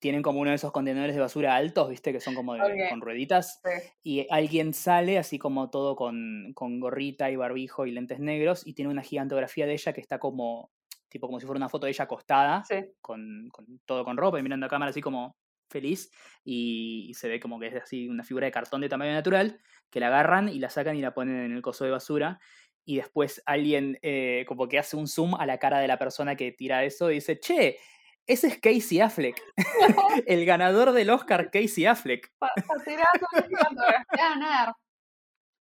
Tienen como uno de esos contenedores de basura altos, ¿viste? Que son como de- con rueditas. Sí. Y alguien sale así como todo con, con gorrita y barbijo y lentes negros y tiene una gigantografía de ella que está como, tipo como si fuera una foto de ella acostada, Sí. con, con todo con ropa y mirando a cámara así como feliz y, se ve como que es así una figura de cartón de tamaño natural que la agarran y la sacan y la ponen en el coso de basura y después alguien eh, como que hace un zoom a la cara de la persona que tira eso y dice, che, ese es Casey Affleck, el ganador del Oscar Casey Affleck. Pa- pa tirar una fotografía de Ner.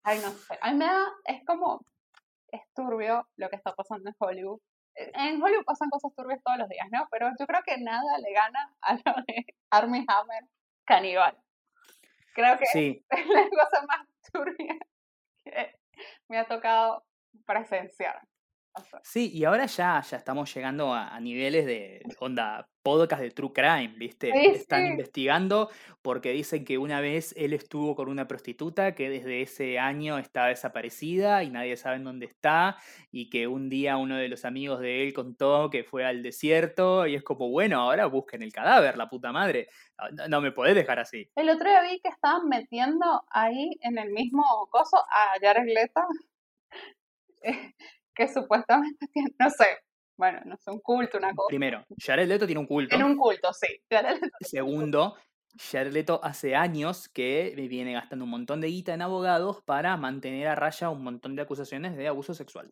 Ay, no sé. A mí me da, es como, es turbio lo que está pasando en Hollywood. En Hollywood pasan cosas turbias todos los días, ¿no? Pero yo creo que nada le gana a lo de Armie Hammer caníbal. Creo que Sí, es la cosa más turbia que me ha tocado presenciar. Sí, y ahora ya, ya estamos llegando a, a niveles de onda podcast de True Crime, ¿viste? Sí, Están sí. investigando porque dicen que una vez él estuvo con una prostituta que desde ese año está desaparecida y nadie sabe en dónde está, y que un día uno de los amigos de él contó que fue al desierto, y es como, bueno, ahora busquen el cadáver, la puta madre. No, no- no me podés dejar así. El otro día vi que estaban metiendo ahí en el mismo coso a Jared Leto, eh, que supuestamente tiene, no sé, bueno, no sé, un culto, una cosa. Primero, Jared Leto tiene un culto. En un culto, sí. Jared Leto. Segundo, Jared Leto hace años que viene gastando un montón de guita en abogados para mantener a raya un montón de acusaciones de abuso sexual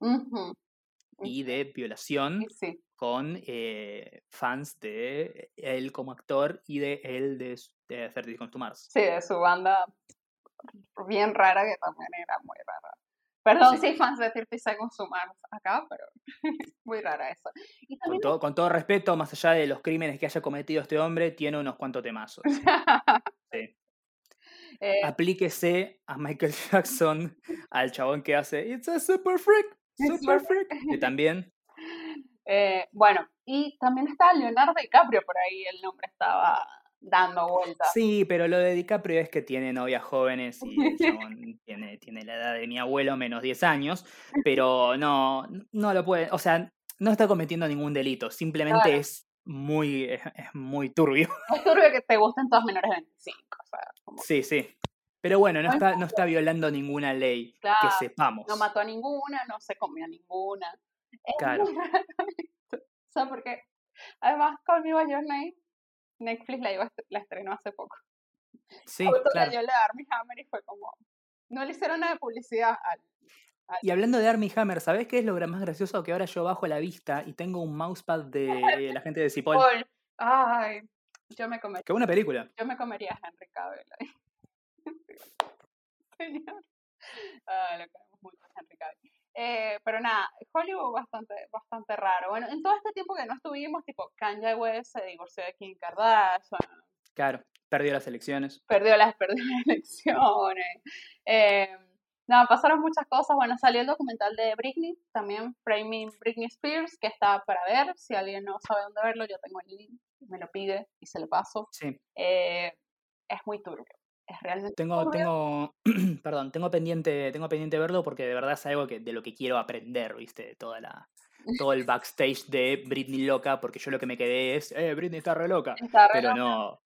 y de violación sí. con eh, fans de él como actor y de él de, de 30 Seconds to Mars. Sí, de su banda bien rara, que también era muy rara. Perdón Sí. si fans de 30 Seconds to Mars acá, pero muy rara eso. Y Con todo, con todo respeto, más allá de los crímenes que haya cometido este hombre, tiene unos cuantos temazos. Sí. eh, Aplíquese a Michael Jackson, al chabón que hace It's a super freak, super freak, que también eh, bueno, y también estaba Leonardo DiCaprio por ahí, el nombre estaba dando vueltas. Sí, pero lo de DiCaprio es que tiene novias jóvenes y tiene, tiene la edad de mi abuelo, menos 10 años, pero no, no lo puede, o sea, no está cometiendo ningún delito, simplemente Claro. es muy, es, es muy turbio. Es turbio que te gusten todas menores de 25, o sea, como Sí, sí. Pero bueno, no No está, no está violando ninguna ley que Claro, sepamos. no mató a ninguna, no se comió a ninguna. Es Claro. muy raro esto. O sea, porque además By Your Name, Netflix la, iba la estrenó hace poco. Sí, Justo claro. leyó la de Armie Hammer y fue como, no le hicieron nada de publicidad al... Y hablando de Armie Hammer, ¿sabés qué es lo más gracioso? Que ahora yo bajo la vista y tengo un mousepad de la gente de Cipoll. Ay, yo me comería, Qué buena película. yo me comería a Henry Cavill. Señor. Ah, lo queremos mucho, Henry Cavill. Eh, pero nada, Hollywood bastante, bastante raro. Bueno, en todo este tiempo que no estuvimos, tipo, Kanye West se divorció de Kim Kardashian, Claro, perdió las elecciones. perdió las, perdió las elecciones. Eh, nada, pasaron muchas cosas. Bueno, salió el documental de Britney, también Framing Britney Spears, que está para ver. Si alguien no sabe dónde verlo, yo tengo el link, me lo pide y se lo paso. Sí. Eh, es muy turbio, es realmente Tengo, tengo, perdón, tengo pendiente, tengo pendiente verlo porque de verdad es algo que, de lo que quiero aprender, ¿viste? De toda la, todo el backstage de Britney loca, porque yo lo que me quedé es, eh, Britney está re loca. Está re Pero loca. no,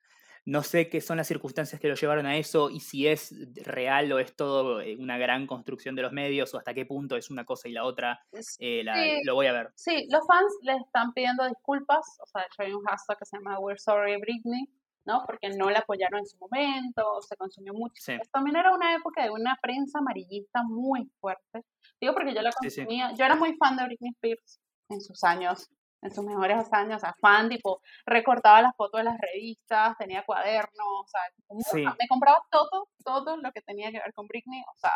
no sé qué son las circunstancias que lo llevaron a eso y si es real o es todo eh, una gran construcción de los medios o hasta qué punto es una cosa y la otra. eh, la- Sí. Lo voy a ver. Sí, los fans le están pidiendo disculpas, o sea, de hecho hay un hashtag que se llama We're Sorry Britney, ¿no? Porque no la apoyaron en su momento, se consumió mucho. Sí. Pues También era una época de una prensa amarillista muy fuerte. Digo porque yo la Sí, sí. consumía, yo era muy fan de Britney Spears en sus años, en sus mejores años, o sea, fan, tipo, recortaba las fotos de las revistas, tenía cuadernos, o sea, me compraba todo, todo lo que tenía que ver con Britney, o sea,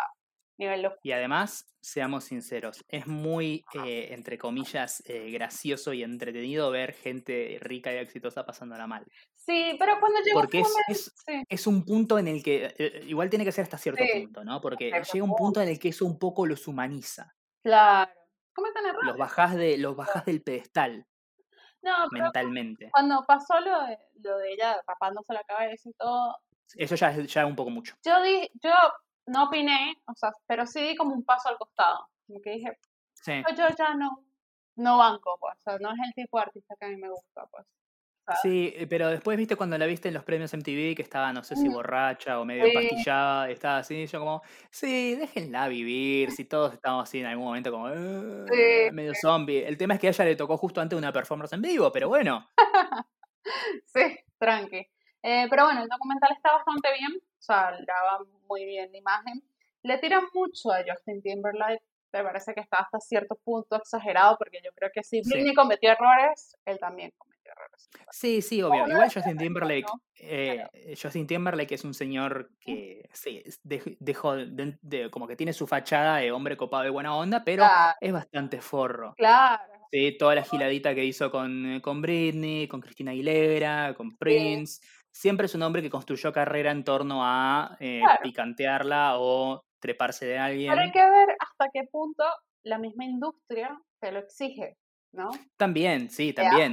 nivel loco. Y además, seamos sinceros, es muy, eh, entre comillas, eh, gracioso y entretenido ver gente rica y exitosa pasándola mal. Sí, pero cuando llegó Porque un momento- es, sí, es un punto en el que, eh, igual tiene que ser hasta cierto Sí. punto, ¿no? Porque llega un punto en el que eso un poco los humaniza. claro. Cometen errores. Los bajás, de, los bajás del pedestal No, pero mentalmente. cuando pasó lo de, lo de ella rapándose la cabeza y todo, Eso ya es ya un poco mucho. yo di, yo no opiné, o sea, pero sí di como un paso al costado. Como que dije, Sí. "Pues yo ya no, no banco, pues. O sea, no es el tipo de artista que a mí me gusta, pues. Sí, eh, pero después viste cuando la viste en los premios MTV que estaba, no sé si Mm. borracha o medio Sí. pastillada, estaba así, yo como, sí, déjenla vivir, si todos estamos así en algún momento como, Sí, medio zombie. El tema es que a ella le tocó justo antes una performance en vivo, pero bueno, Sí, tranqui. Eh, pero bueno, el documental está bastante bien, o sea, graba muy bien la imagen. Le tiran mucho a Justin Timberlake, me parece que está hasta cierto punto exagerado, porque yo creo que si Sí. Britney cometió errores, él también cometió sí, sí, obvio. Igual Justin Timberlake, ¿no? eh, Justin Timberlake es un señor que sí, dejó, de, de- como que tiene su fachada de hombre copado de buena onda, pero Claro, es bastante forro. claro. Sí, toda la giladita que hizo con, con Britney, con Cristina Aguilera, con Prince. Siempre es un hombre que construyó carrera en torno a eh, picantearla o treparse de alguien. Pero hay que ver hasta qué punto la misma industria te lo exige, ¿no? También, sí, también.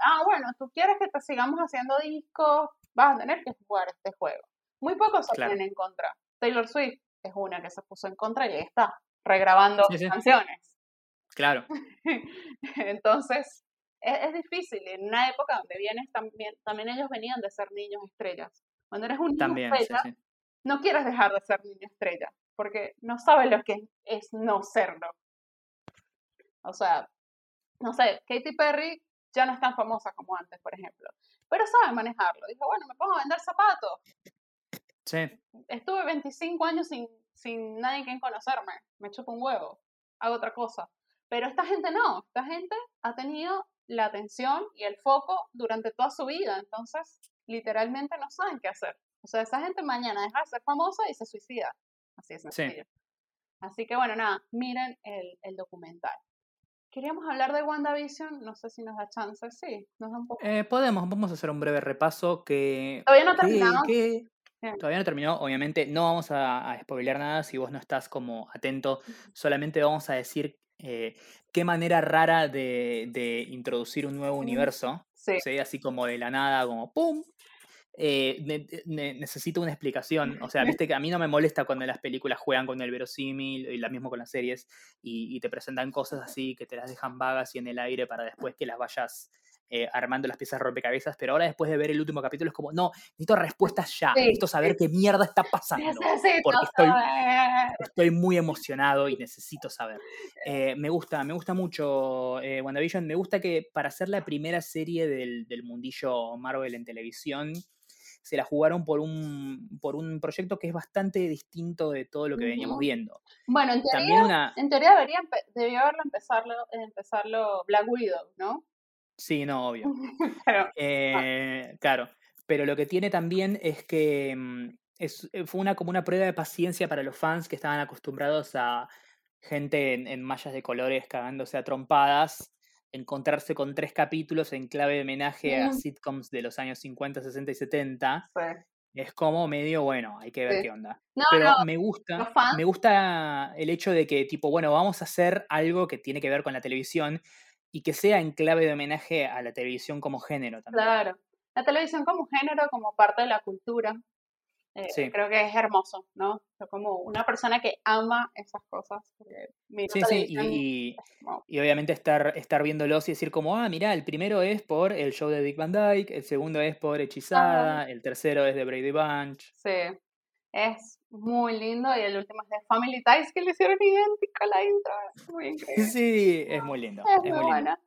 ah, bueno, tú quieres que te sigamos haciendo discos, vas a tener que jugar este juego. Muy pocos se ponen en contra. Taylor Swift es una que se puso en contra y ahí está, regrabando canciones. Claro. Entonces, es, difícil. En una época donde vienes también, también ellos venían de ser niños estrellas. Cuando eres un niño estrella, no quieres dejar de ser niño estrella, porque no sabes lo que es no serlo. O sea, no sé, Katy Perry ya no es tan famosa como antes, por ejemplo, pero sabe manejarlo. Dijo, bueno, me pongo a vender zapatos. Sí. Estuve 25 años sin, sin nadie quien conocerme, me chupo un huevo, hago otra cosa. Pero esta gente no, esta gente ha tenido la atención y el foco durante toda su vida, entonces literalmente no saben qué hacer. O sea, esa gente mañana deja de ser famosa y se suicida. Así es sencillo. Así que bueno, nada, miren el, el, documental. Queríamos hablar de WandaVision, no sé si nos da chance, sí, nos da un poco. Eh, podemos, vamos a hacer un breve repaso que... Todavía no terminamos. Todavía no terminó, obviamente no vamos a, a spoilear nada si vos no estás como atento, solamente vamos a decir eh, qué manera rara de, introducir un nuevo universo, sí. así como de la nada, como ¡pum! Eh, necesito una explicación. O sea, viste que a mí no me molesta cuando las películas juegan con el verosímil, y la mismo con las series, y, te presentan cosas así que te las dejan vagas y en el aire para después que las vayas eh, armando las piezas rompecabezas, pero ahora después de ver el último capítulo es como, no, necesito respuestas ya, necesito saber qué mierda está pasando, porque estoy, estoy, muy emocionado y necesito saber. Eh, me gusta, me gusta mucho eh, WandaVision, me gusta que para ser la primera serie del, del mundillo Marvel en televisión, se la jugaron por un, por un proyecto que es bastante distinto de todo lo que veníamos viendo. Bueno, en teoría, en teoría debería, debió haberlo empezarlo, empezarlo Black Widow, ¿no? Sí, no, obvio. Eh, claro. Pero lo que tiene también es que mm, es, eh, fue una, como una prueba de paciencia para los fans que estaban acostumbrados a gente en, mallas de colores cagándose a trompadas, encontrarse con tres capítulos en clave de homenaje a sitcoms de los años 50, 60 y 70. Es como medio, bueno, hay que ver qué onda. Pero me gusta, me gusta el hecho de que, tipo, bueno, vamos a hacer algo que tiene que ver con la televisión y que sea en clave de homenaje a la televisión como género también. Claro, la televisión como género, como parte de la cultura, eh, creo que es hermoso, ¿no? como una persona que ama esas cosas. Sí, sí, y, y, obviamente estar, estar viéndolos y decir como, ah, mira, el primero es por el show de Dick Van Dyke, el segundo es por Hechizada, el tercero es de Brady Bunch. Sí, es muy lindo y el último es de Family Ties que le hicieron idéntico a la intro. Es muy increíble. Sí, es muy lindo. Es, muy, buena.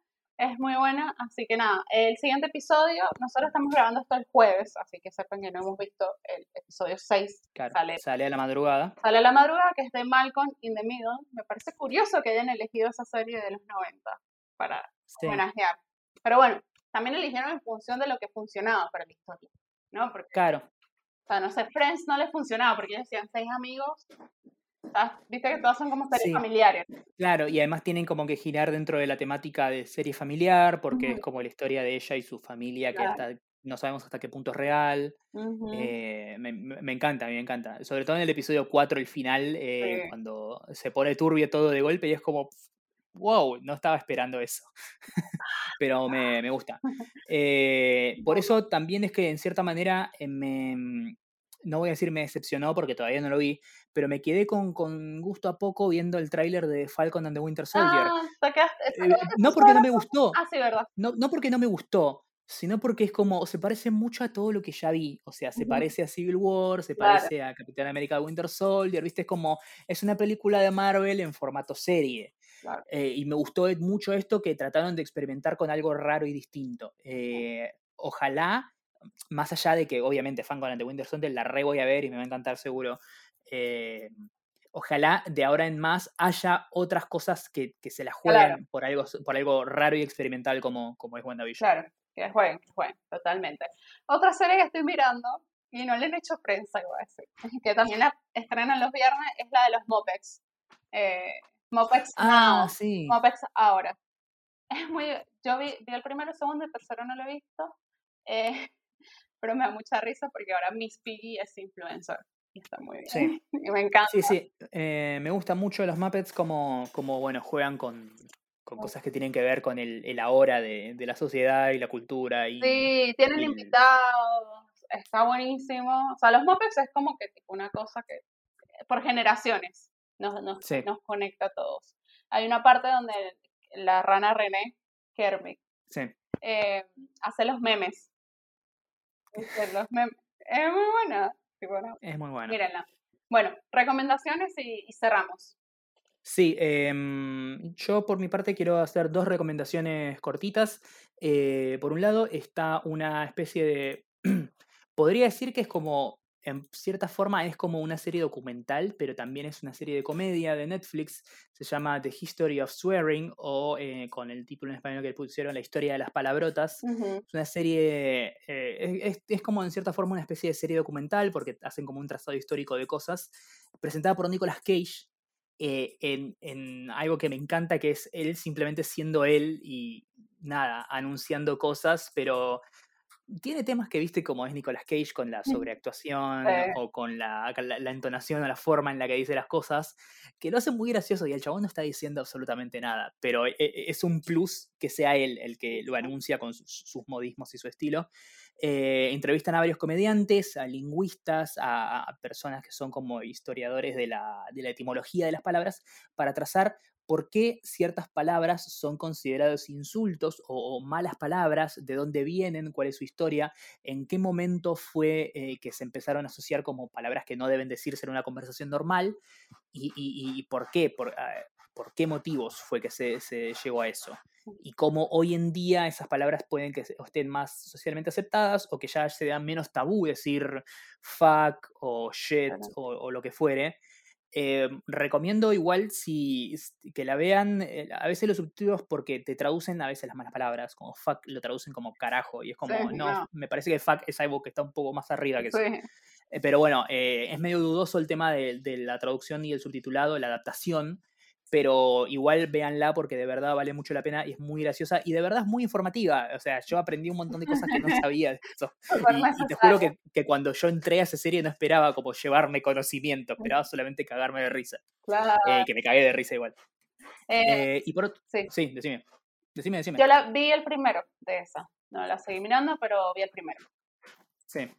Es muy buena, así que nada, el siguiente episodio, nosotros estamos grabando esto el jueves, así que sepan que no hemos visto el episodio 6. sale, sale a la madrugada. Sale a la madrugada, que es de Malcolm in the Middle. Me parece curioso que hayan elegido esa serie de los 90 para homenajear. Pero bueno, también eligieron en función de lo que funcionaba para la historia, ¿no? Porque claro sea, no sé, Friends no les funcionaba porque ellos decían seis amigos. Viste que todos son como series familiares. Claro, y además tienen como que girar dentro de la temática de serie familiar, porque es como la historia de ella y su familia, que hasta, no sabemos hasta qué punto es real. Eh, me, me, encanta, me encanta. Sobre todo en el episodio 4, el final, eh, cuando se pone turbio todo de golpe y es como, wow, no estaba esperando eso. Pero me, me gusta. Eh, por eso también es que en cierta manera me, no voy a decir me decepcionó porque todavía no lo vi, pero me quedé con, con gusto a poco viendo el tráiler de Falcon and the Winter Soldier. Ah, eh, no porque no me gustó. Ah, sí, verdad. No, no porque no me gustó, sino porque es como, se parece mucho a todo lo que ya vi. O sea, se parece a Civil War, se parece a Capitán América Winter Soldier, ¿viste? Es como, es una película de Marvel en formato serie. Eh, y me gustó mucho esto que trataron de experimentar con algo raro y distinto. Eh, ojalá más allá de que obviamente fan con The Winter Soldier la re voy a ver y me va a encantar seguro, eh, ojalá de ahora en más haya otras cosas que, se las jueguen por, algo, por algo raro y experimental como, como es WandaVision. Claro, que jueguen, que jueguen, totalmente. Otra serie que estoy mirando, y no le han hecho prensa, que también la estrenan los viernes, es la de los Mopex. Eh, Mopex ah, Sí. Mopex ahora. es muy, yo vi, vi el primero, el segundo, el tercero no lo he visto, eh, pero me da mucha risa porque ahora Miss Piggy es influencer. Y está muy bien. Sí. Y me encanta. Sí, sí. eh, me gustan mucho los Muppets como, como bueno, juegan con, con cosas que tienen que ver con el, el ahora de, de la sociedad y la cultura. Y, Sí, tienen y- invitados, está buenísimo. O sea, los Muppets es como que tipo una cosa que por generaciones nos, nos, Sí. nos conecta a todos. Hay una parte donde la rana René, Kermit, sí. eh, hace los memes. Es muy buena. Sí, bueno, Es muy bueno. mírenla. Bueno, recomendaciones y, y cerramos. Sí, em, yo por mi parte quiero hacer dos recomendaciones cortitas. Eh, por un lado está una especie de... Podría decir que es como, en cierta forma, es como una serie documental, pero también es una serie de comedia de Netflix. Se llama The History of Swearing o eh, con el título en español que pusieron La historia de las palabrotas. Ujú. Es una serie, eh, es, es- es como en cierta forma una especie de serie documental porque hacen como un trazado histórico de cosas, presentada por Nicolas Cage eh, en, en algo que me encanta, que es él simplemente siendo él y nada, anunciando cosas, pero tiene temas que viste como es Nicolas Cage con la sobreactuación Sí. o con la, la- la entonación o la forma en la que dice las cosas, que lo hace muy gracioso y el chabón no está diciendo absolutamente nada, pero e- e- es un plus que sea él el que lo anuncia con sus, sus modismos y su estilo. Eh, entrevistan a varios comediantes, a lingüistas, a, a personas que son como historiadores de la, de la etimología de las palabras, para trazar por qué ciertas palabras son considerados insultos o, o malas palabras, de dónde vienen, cuál es su historia, en qué momento fue eh, que se empezaron a asociar como palabras que no deben decirse en una conversación normal y, y- y por qué, por, ah, por qué motivos fue que se, se llegó a eso. Y cómo hoy en día esas palabras pueden que estén más socialmente aceptadas o que ya se da menos tabú decir fuck o shit o lo que fuere. Eh, recomiendo igual si que la vean, eh, a veces los subtítulos porque te traducen a veces las malas palabras, como fuck lo traducen como carajo y es como, Sí, no, no. me parece que fuck es algo que está un poco más arriba que eso. Sí. Eh, Pero bueno, es medio dudoso el tema de, de la traducción y el subtitulado, la adaptación, pero igual véanla porque de verdad vale mucho la pena y es muy graciosa y de verdad es muy informativa. O sea, yo aprendí un montón de cosas que no sabía de eso. Y, y te juro que, que cuando yo entré a esa serie no esperaba como llevarme conocimiento, esperaba solamente cagarme de risa. Claro. Eh, que me cagué de risa igual. Eh, Eh, y por otro, sí. sí, decime. Decime, decime. Yo la vi el primero de esa. No la seguí mirando, pero vi el primero. Sí.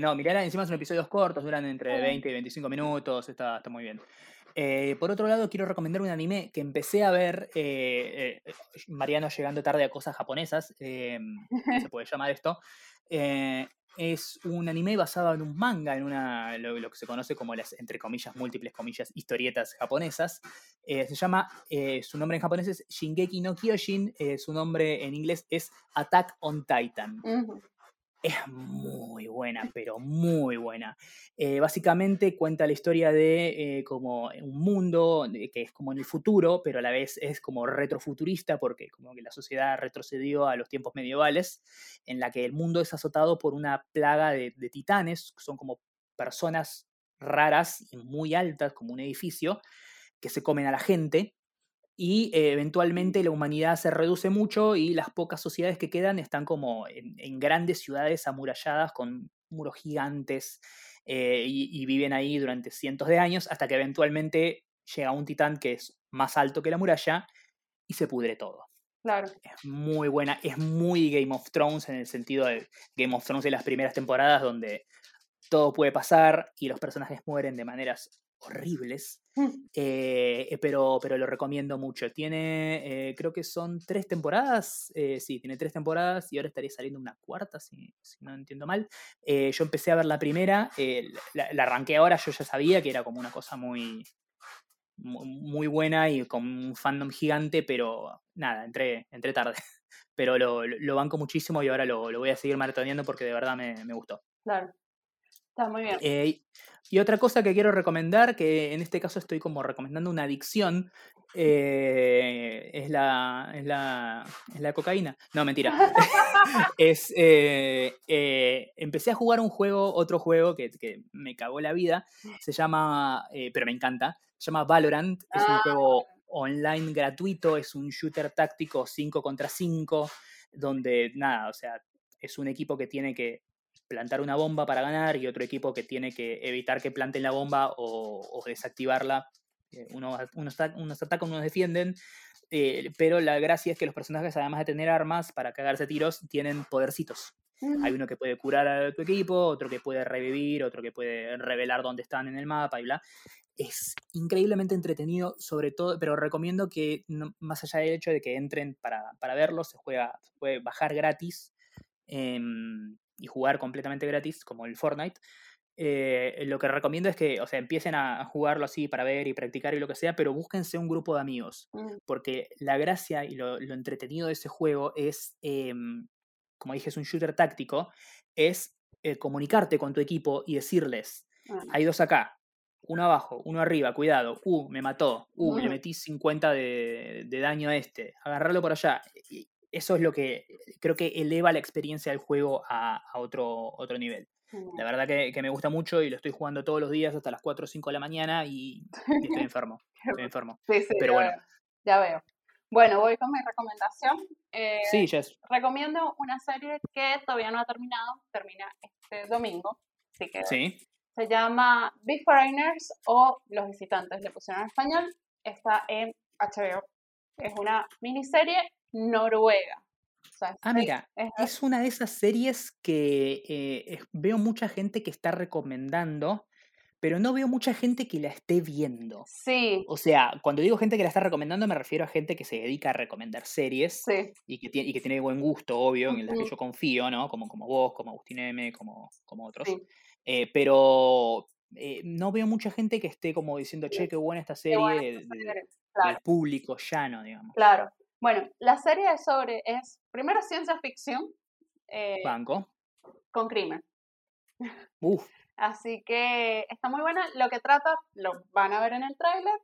No, mirala, encima son episodios cortos, duran entre Ah. 20 y 25 minutos, está, está muy bien. Eh, por otro lado, quiero recomendar un anime que empecé a ver, eh, eh, Mariano llegando tarde a cosas japonesas, se puede llamar esto. Es un anime basado en un manga, en una, lo, lo que se conoce como las, entre comillas, múltiples comillas, historietas japonesas. Se llama, su nombre en japonés es Shingeki no Kyojin, su nombre en inglés es Attack on Titan. Es muy buena, pero muy buena. Eh, básicamente cuenta la historia de eh, como un mundo de- que es como en el futuro, pero a la vez es como retrofuturista, porque como que la sociedad retrocedió a los tiempos medievales, en la que el mundo es azotado por una plaga de, de titanes, que son como personas raras y muy altas, como un edificio, que se comen a la gente. Y eh, eventualmente la humanidad se reduce mucho y las pocas sociedades que quedan están como en, en grandes ciudades amuralladas con muros gigantes eh, y, y viven ahí durante cientos de años hasta que eventualmente llega un titán que es más alto que la muralla y se pudre todo. Claro. Es muy buena, es muy Game of Thrones en el sentido de Game of Thrones de las primeras temporadas donde todo puede pasar y los personajes mueren de maneras horribles. Eh, pero, pero lo recomiendo mucho. Tiene, eh, creo que son tres temporadas. eh, sí, tiene tres temporadas y ahora estaría saliendo una cuarta, si, si no entiendo mal. Eh, yo empecé a ver la primera, eh, la, la arranqué ahora, yo ya sabía que era como una cosa muy, mu- muy buena y con un fandom gigante, pero nada, entré, entré tarde. Pero lo, lo- lo banco muchísimo y ahora lo, lo voy a seguir maratoneando porque de verdad me, me gustó. Claro. Está muy bien. Eh, y otra cosa que quiero recomendar, que en este caso estoy como recomendando una adicción, eh, es, la, es, la, es la cocaína. No, mentira. es, eh, eh, empecé a jugar un juego, otro juego que, que me cagó la vida. Se llama, pero me encanta, se llama Valorant. Es un Ah. juego online gratuito, es un shooter táctico 5 contra 5, donde nada, o sea, es un equipo que tiene que plantar una bomba para ganar y otro equipo que tiene que evitar que planten la bomba o, desactivarla. Eh, unos, unos, unos atacan, unos defienden, eh, pero la gracia es que los personajes, además de tener armas para cagarse tiros, tienen podercitos. Hay uno que puede curar a tu equipo, otro que puede revivir, otro que puede revelar dónde están en el mapa y bla. Es increíblemente entretenido, sobre todo, pero recomiendo que, más allá del hecho de que entren para, para verlo, se, juega, se puede bajar gratis em, y jugar completamente gratis, como el Fortnite. Eh, lo que recomiendo es que, o sea, empiecen a jugarlo así para ver y practicar y lo que sea, pero búsquense un grupo de amigos, Mm, porque la gracia y lo, lo entretenido de ese juego es, em, como dije, es un shooter táctico, es eh, comunicarte con tu equipo y decirles, mm, hay dos acá, uno abajo, uno arriba, cuidado, uh, me mató, uh, le Mm. metí 50 de, de daño a este, agarrarlo por allá. Y eso es lo que creo que eleva la experiencia del juego a, a otro, otro nivel. La verdad que, que me gusta mucho y lo estoy jugando todos los días hasta las 4 o 5 de la mañana y, y estoy enfermo. Estoy enfermo. Sí, sí, Pero ya bueno. veo, ya veo. Bueno, voy con mi recomendación. Eh, Sí, Jess. recomiendo una serie que todavía no ha terminado, termina este domingo, así que Sí. se llama Big Foreigners o Los Visitantes, le pusieron en español, está en HBO. Es una miniserie noruega. O sea, Ah, mira, es- es una de esas series que eh, veo mucha gente que está recomendando, pero no veo mucha gente que la esté viendo. sí, O sea, cuando digo gente que la está recomendando, me refiero a gente que se dedica a recomendar series sí, y que tiene, y que tiene buen gusto, obvio, en las que yo confío, ¿no? Como, como vos, como Agustín M, como, como otros. sí. Eh, pero eh, no veo mucha gente que esté como diciendo, che, qué buena esta serie buena esta serie, del Claro, público llano, digamos. claro. Bueno, la serie es sobre, es primero ciencia ficción eh, Banco. con crimen. Uf, Así que está muy buena. Lo que trata, lo van a ver en el tráiler,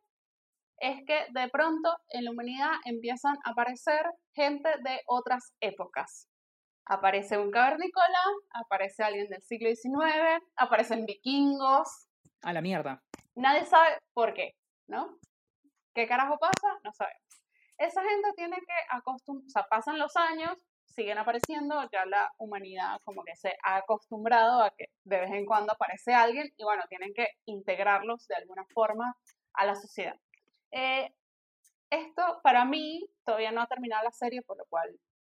es que de pronto en la humanidad empiezan a aparecer gente de otras épocas. Aparece un cavernícola, aparece alguien del siglo XIX, aparecen vikingos. a la mierda. Nadie sabe por qué, ¿no? ¿Qué carajo pasa? No sabemos. Esa gente tiene que acostumbrarse, o sea, pasan los años, siguen apareciendo, ya la humanidad como que se ha acostumbrado a que de vez en cuando aparece alguien y bueno, tienen que integrarlos de alguna forma a la sociedad. Eh, esto para mí todavía no ha terminado la serie, por lo cual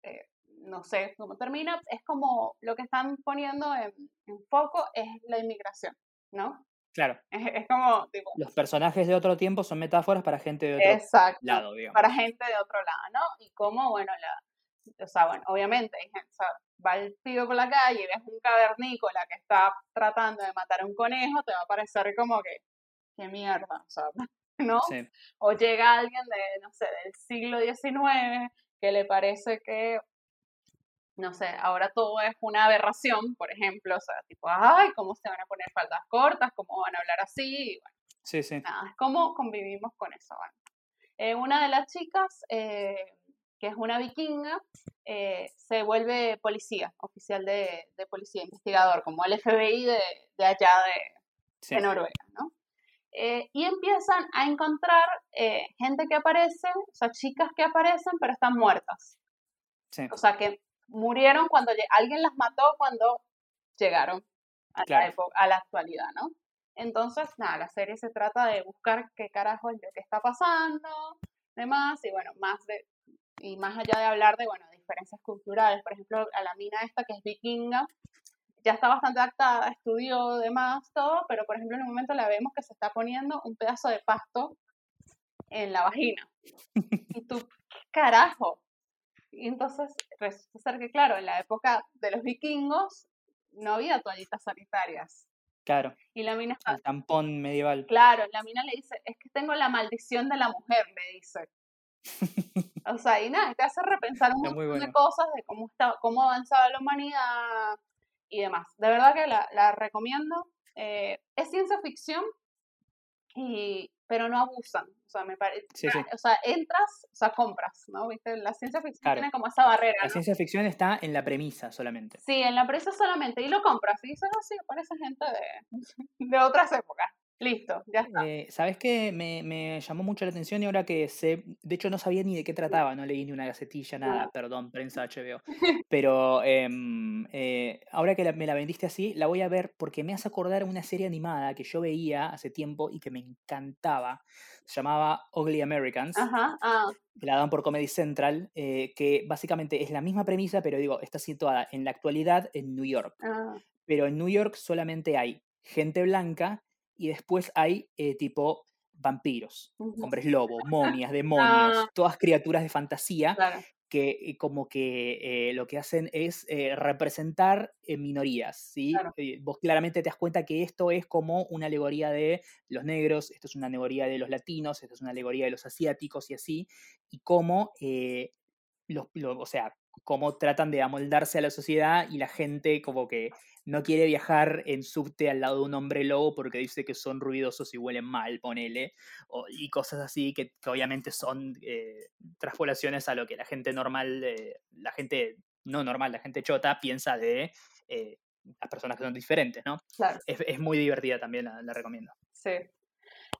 eh, no sé cómo termina. Es como lo que están poniendo en, en foco es la inmigración, ¿no? Claro, Es, es como, tipo, los personajes de otro tiempo son metáforas para gente de otro exacto, lado, digamos. para gente de otro lado, ¿no? Y como, bueno, la, o sea, bueno, obviamente, hay gente, o sea, va el pibe por la calle y ves un cavernícola que está tratando de matar a un conejo, te va a parecer como que, qué mierda, o sea, ¿no? Sí, O llega alguien de, no sé, del siglo XIX que le parece que, no sé, ahora todo es una aberración, por ejemplo, o sea, tipo, ay, ¿cómo se van a poner faldas cortas? ¿Cómo van a hablar así? Y bueno, sí, sí. nada, cómo convivimos con eso. Bueno. Eh, una de las chicas, eh, que es una vikinga, eh, se vuelve policía, oficial de, de policía, investigador, como el FBI de, de allá de, sí. de Noruega, ¿no? Y empiezan a encontrar gente que aparece, o sea, chicas que aparecen, pero están muertas. sí. O sea, que murieron cuando alguien las mató cuando llegaron a, Claro. la época, a la actualidad, ¿no? Entonces, nada, la serie se trata de buscar qué carajo es lo que está pasando, demás, y bueno, más de, y más allá de hablar de, bueno, diferencias culturales, por ejemplo, a la mina esta que es vikinga, ya está bastante adaptada, estudió, demás, todo, pero por ejemplo en un momento la vemos que se está poniendo un pedazo de pasto en la vagina. Y tú, ¿qué carajo? Y entonces resulta ser que, claro, en la época de los vikingos no había toallitas sanitarias. Claro, Y la mina está, el tampón medieval. claro, la mina le dice, es que tengo la maldición de la mujer, le dice. O sea, y nada, te hace repensar un montón de cosas de cómo está, cómo ha avanzado la humanidad y demás. De verdad que la, la recomiendo. Eh, es ciencia ficción, y, pero no abusan. Sea, me parece. Sí, sí. O sea, entras, o sea, compras, ¿no? ¿Viste? La ciencia ficción Claro. tiene como esa barrera, La ¿no? ciencia ficción está en la premisa solamente. Sí, en la presa solamente, y lo compras, y dices, no, sí, parece gente de, de otras épocas. Listo, ya está. Eh, ¿Sabes qué? Me, me llamó mucho la atención y ahora que sé, de hecho no sabía ni de qué trataba, no leí ni una gacetilla, nada, No. perdón, prensa HBO. Pero em, eh, ahora que la- me la vendiste así, la voy a ver porque me hace acordar una serie animada que yo veía hace tiempo y que me encantaba. Se llamaba Ugly Americans, Ajá, ah, que la dan por Comedy Central, eh, que básicamente es la misma premisa, pero digo, está situada en la actualidad en New York ah, pero en New York solamente hay gente blanca y después hay eh, tipo vampiros, hombres lobo, momias, demonios, todas criaturas de fantasía claro, que eh, como que eh, lo que hacen es eh, representar minorías, ¿sí? Claro. Vos claramente te das cuenta que esto es como una alegoría de los negros, esto es una alegoría de los latinos, esto es una alegoría de los asiáticos y así, y cómo, los, lo- o sea, cómo tratan de amoldarse a la sociedad y la gente como que no quiere viajar en subte al lado de un hombre lobo porque dice que son ruidosos y huelen mal, ponele, o- y cosas así que, que obviamente son eh, a lo que la gente normal, eh, la gente no normal, la gente chota piensa de eh, las personas que son diferentes, ¿no? claro, Es, es muy divertida también, la, la recomiendo. sí.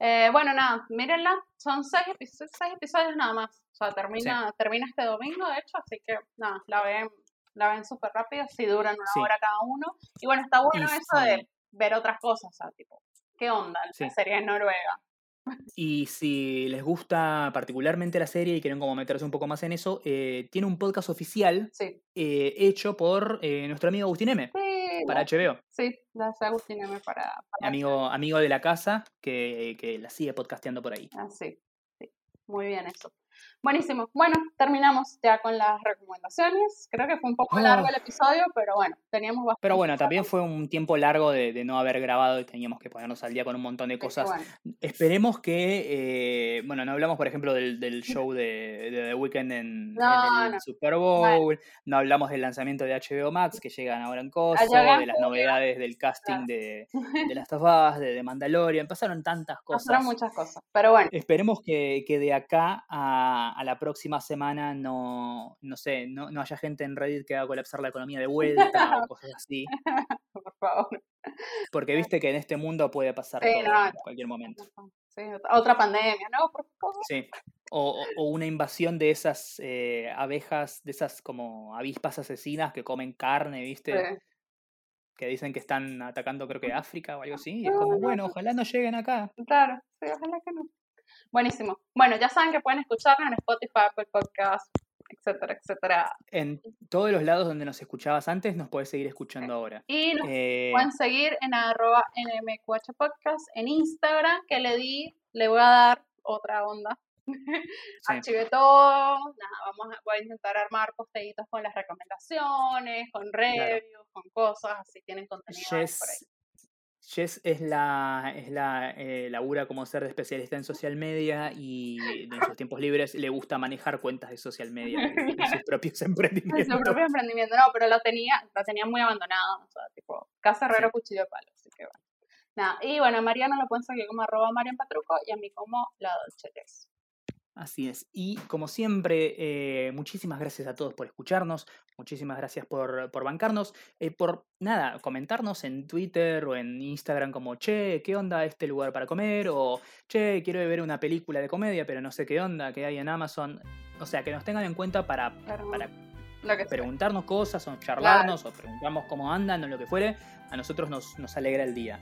Eh, bueno, nada, mírenla, son seis, seis episodios nada más, o sea, termina, termina este domingo, de hecho, así que nada, la ven, la ven súper rápido, si duran una Sí. hora cada uno, y bueno, está bueno Y eso de ver otras cosas, o sea, tipo, ¿qué onda? La serie en Noruega, Y si les gusta particularmente la serie y quieren como meterse un poco más en eso, eh, tiene un podcast oficial eh, hecho por eh, nuestro amigo Agustín M. sí, Para la- HBO. sí, la hace Agustín M para, para Amigo, amigo de la casa que, que la sigue podcasteando por ahí. Ah, sí, sí. Muy bien eso. Buenísimo. Bueno, terminamos ya con las recomendaciones. Creo que fue un poco largo Oh. el episodio, pero bueno, teníamos bastante. Pero bueno, también fue un tiempo largo de, de no haber grabado y teníamos que ponernos al día con un montón de cosas. Bueno, Esperemos que, eh, bueno, no hablamos, por ejemplo, del, del show de, de The Weeknd en, No, en el no. Super Bowl, no hablamos del lanzamiento de HBO Max, que llegan ahora en Coso, de las novedades del casting de, de Last of Us, de, de Mandalorian, pasaron tantas cosas. pasaron muchas cosas. Pero bueno, Esperemos que, que de acá a, a la próxima semana no, no sé, no, no haya gente en Reddit que haga colapsar la economía de vuelta o cosas así. por favor. Porque viste que en este mundo puede pasar Sí, todo no, en cualquier momento. Sí, otra- pandemia, ¿no? Por favor. Sí. O, o- o una invasión de esas eh, abejas, de esas como avispas asesinas que comen carne, ¿viste? Sí. Que dicen que están atacando creo que África o algo así. Y es como, bueno, ojalá no lleguen acá. Claro, sí, ojalá que no. Buenísimo. Bueno, ya saben que pueden escucharnos en Spotify, Apple Podcast, etcétera, etcétera. En todos los lados donde nos escuchabas antes, nos puedes seguir escuchando ahora. Y nos Eh, pueden seguir en arroba nmqh podcast en Instagram, que le di, le voy a dar otra onda. sí. Archivé todo, nada, vamos a, voy a intentar armar posteitos con las recomendaciones, con reviews, con cosas, así tienen contenido por ahí. Jess, Jess es la, es la eh, labura como ser de especialista en social media y en sus tiempos libres le gusta manejar cuentas de social media en, en sus propios Es su emprendimientos. propio emprendimiento, no, pero lo tenía, lo tenía muy abandonado, o sea, tipo, casa herrero, Sí. cuchillo de palo, así que bueno. Nada, y bueno, a Mariana lo pueden seguir como arroba Marian Patruco y a mí como la Dolce Tess. Así es. Y como siempre, eh, muchísimas gracias a todos por escucharnos, muchísimas gracias por, por bancarnos, eh, por nada, comentarnos en Twitter o en Instagram como, che, ¿qué onda este lugar para comer? O, che, quiero ver una película de comedia, pero no sé qué onda, que hay en Amazon. O sea, que nos tengan en cuenta para, para. Preguntarnos cosas o charlarnos o preguntarnos cómo andan o lo que fuere. A nosotros nos, nos alegra el día.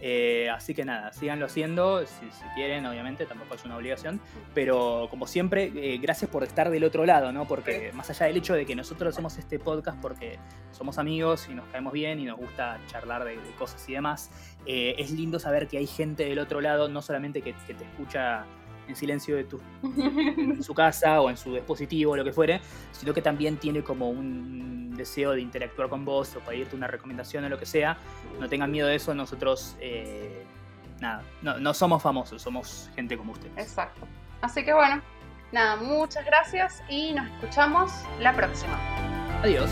Eh, así que nada, síganlo haciendo si, si quieren, obviamente, tampoco es una obligación. Pero como siempre, eh, gracias por estar del otro lado, ¿no? Porque más allá del hecho de que nosotros hacemos este podcast porque somos amigos y nos caemos bien y nos gusta charlar de, de cosas y demás, eh, es lindo saber que hay gente del otro lado, no solamente que, que te escucha en silencio de tu, en su casa o en su dispositivo o lo que fuere, sino que también tiene como un deseo de interactuar con vos o pedirte una recomendación o lo que sea. No tengan miedo de eso, nosotros, eh, nada, no, no somos famosos, somos gente como ustedes. Exacto. Así que bueno, nada, muchas gracias y nos escuchamos la próxima. Adiós.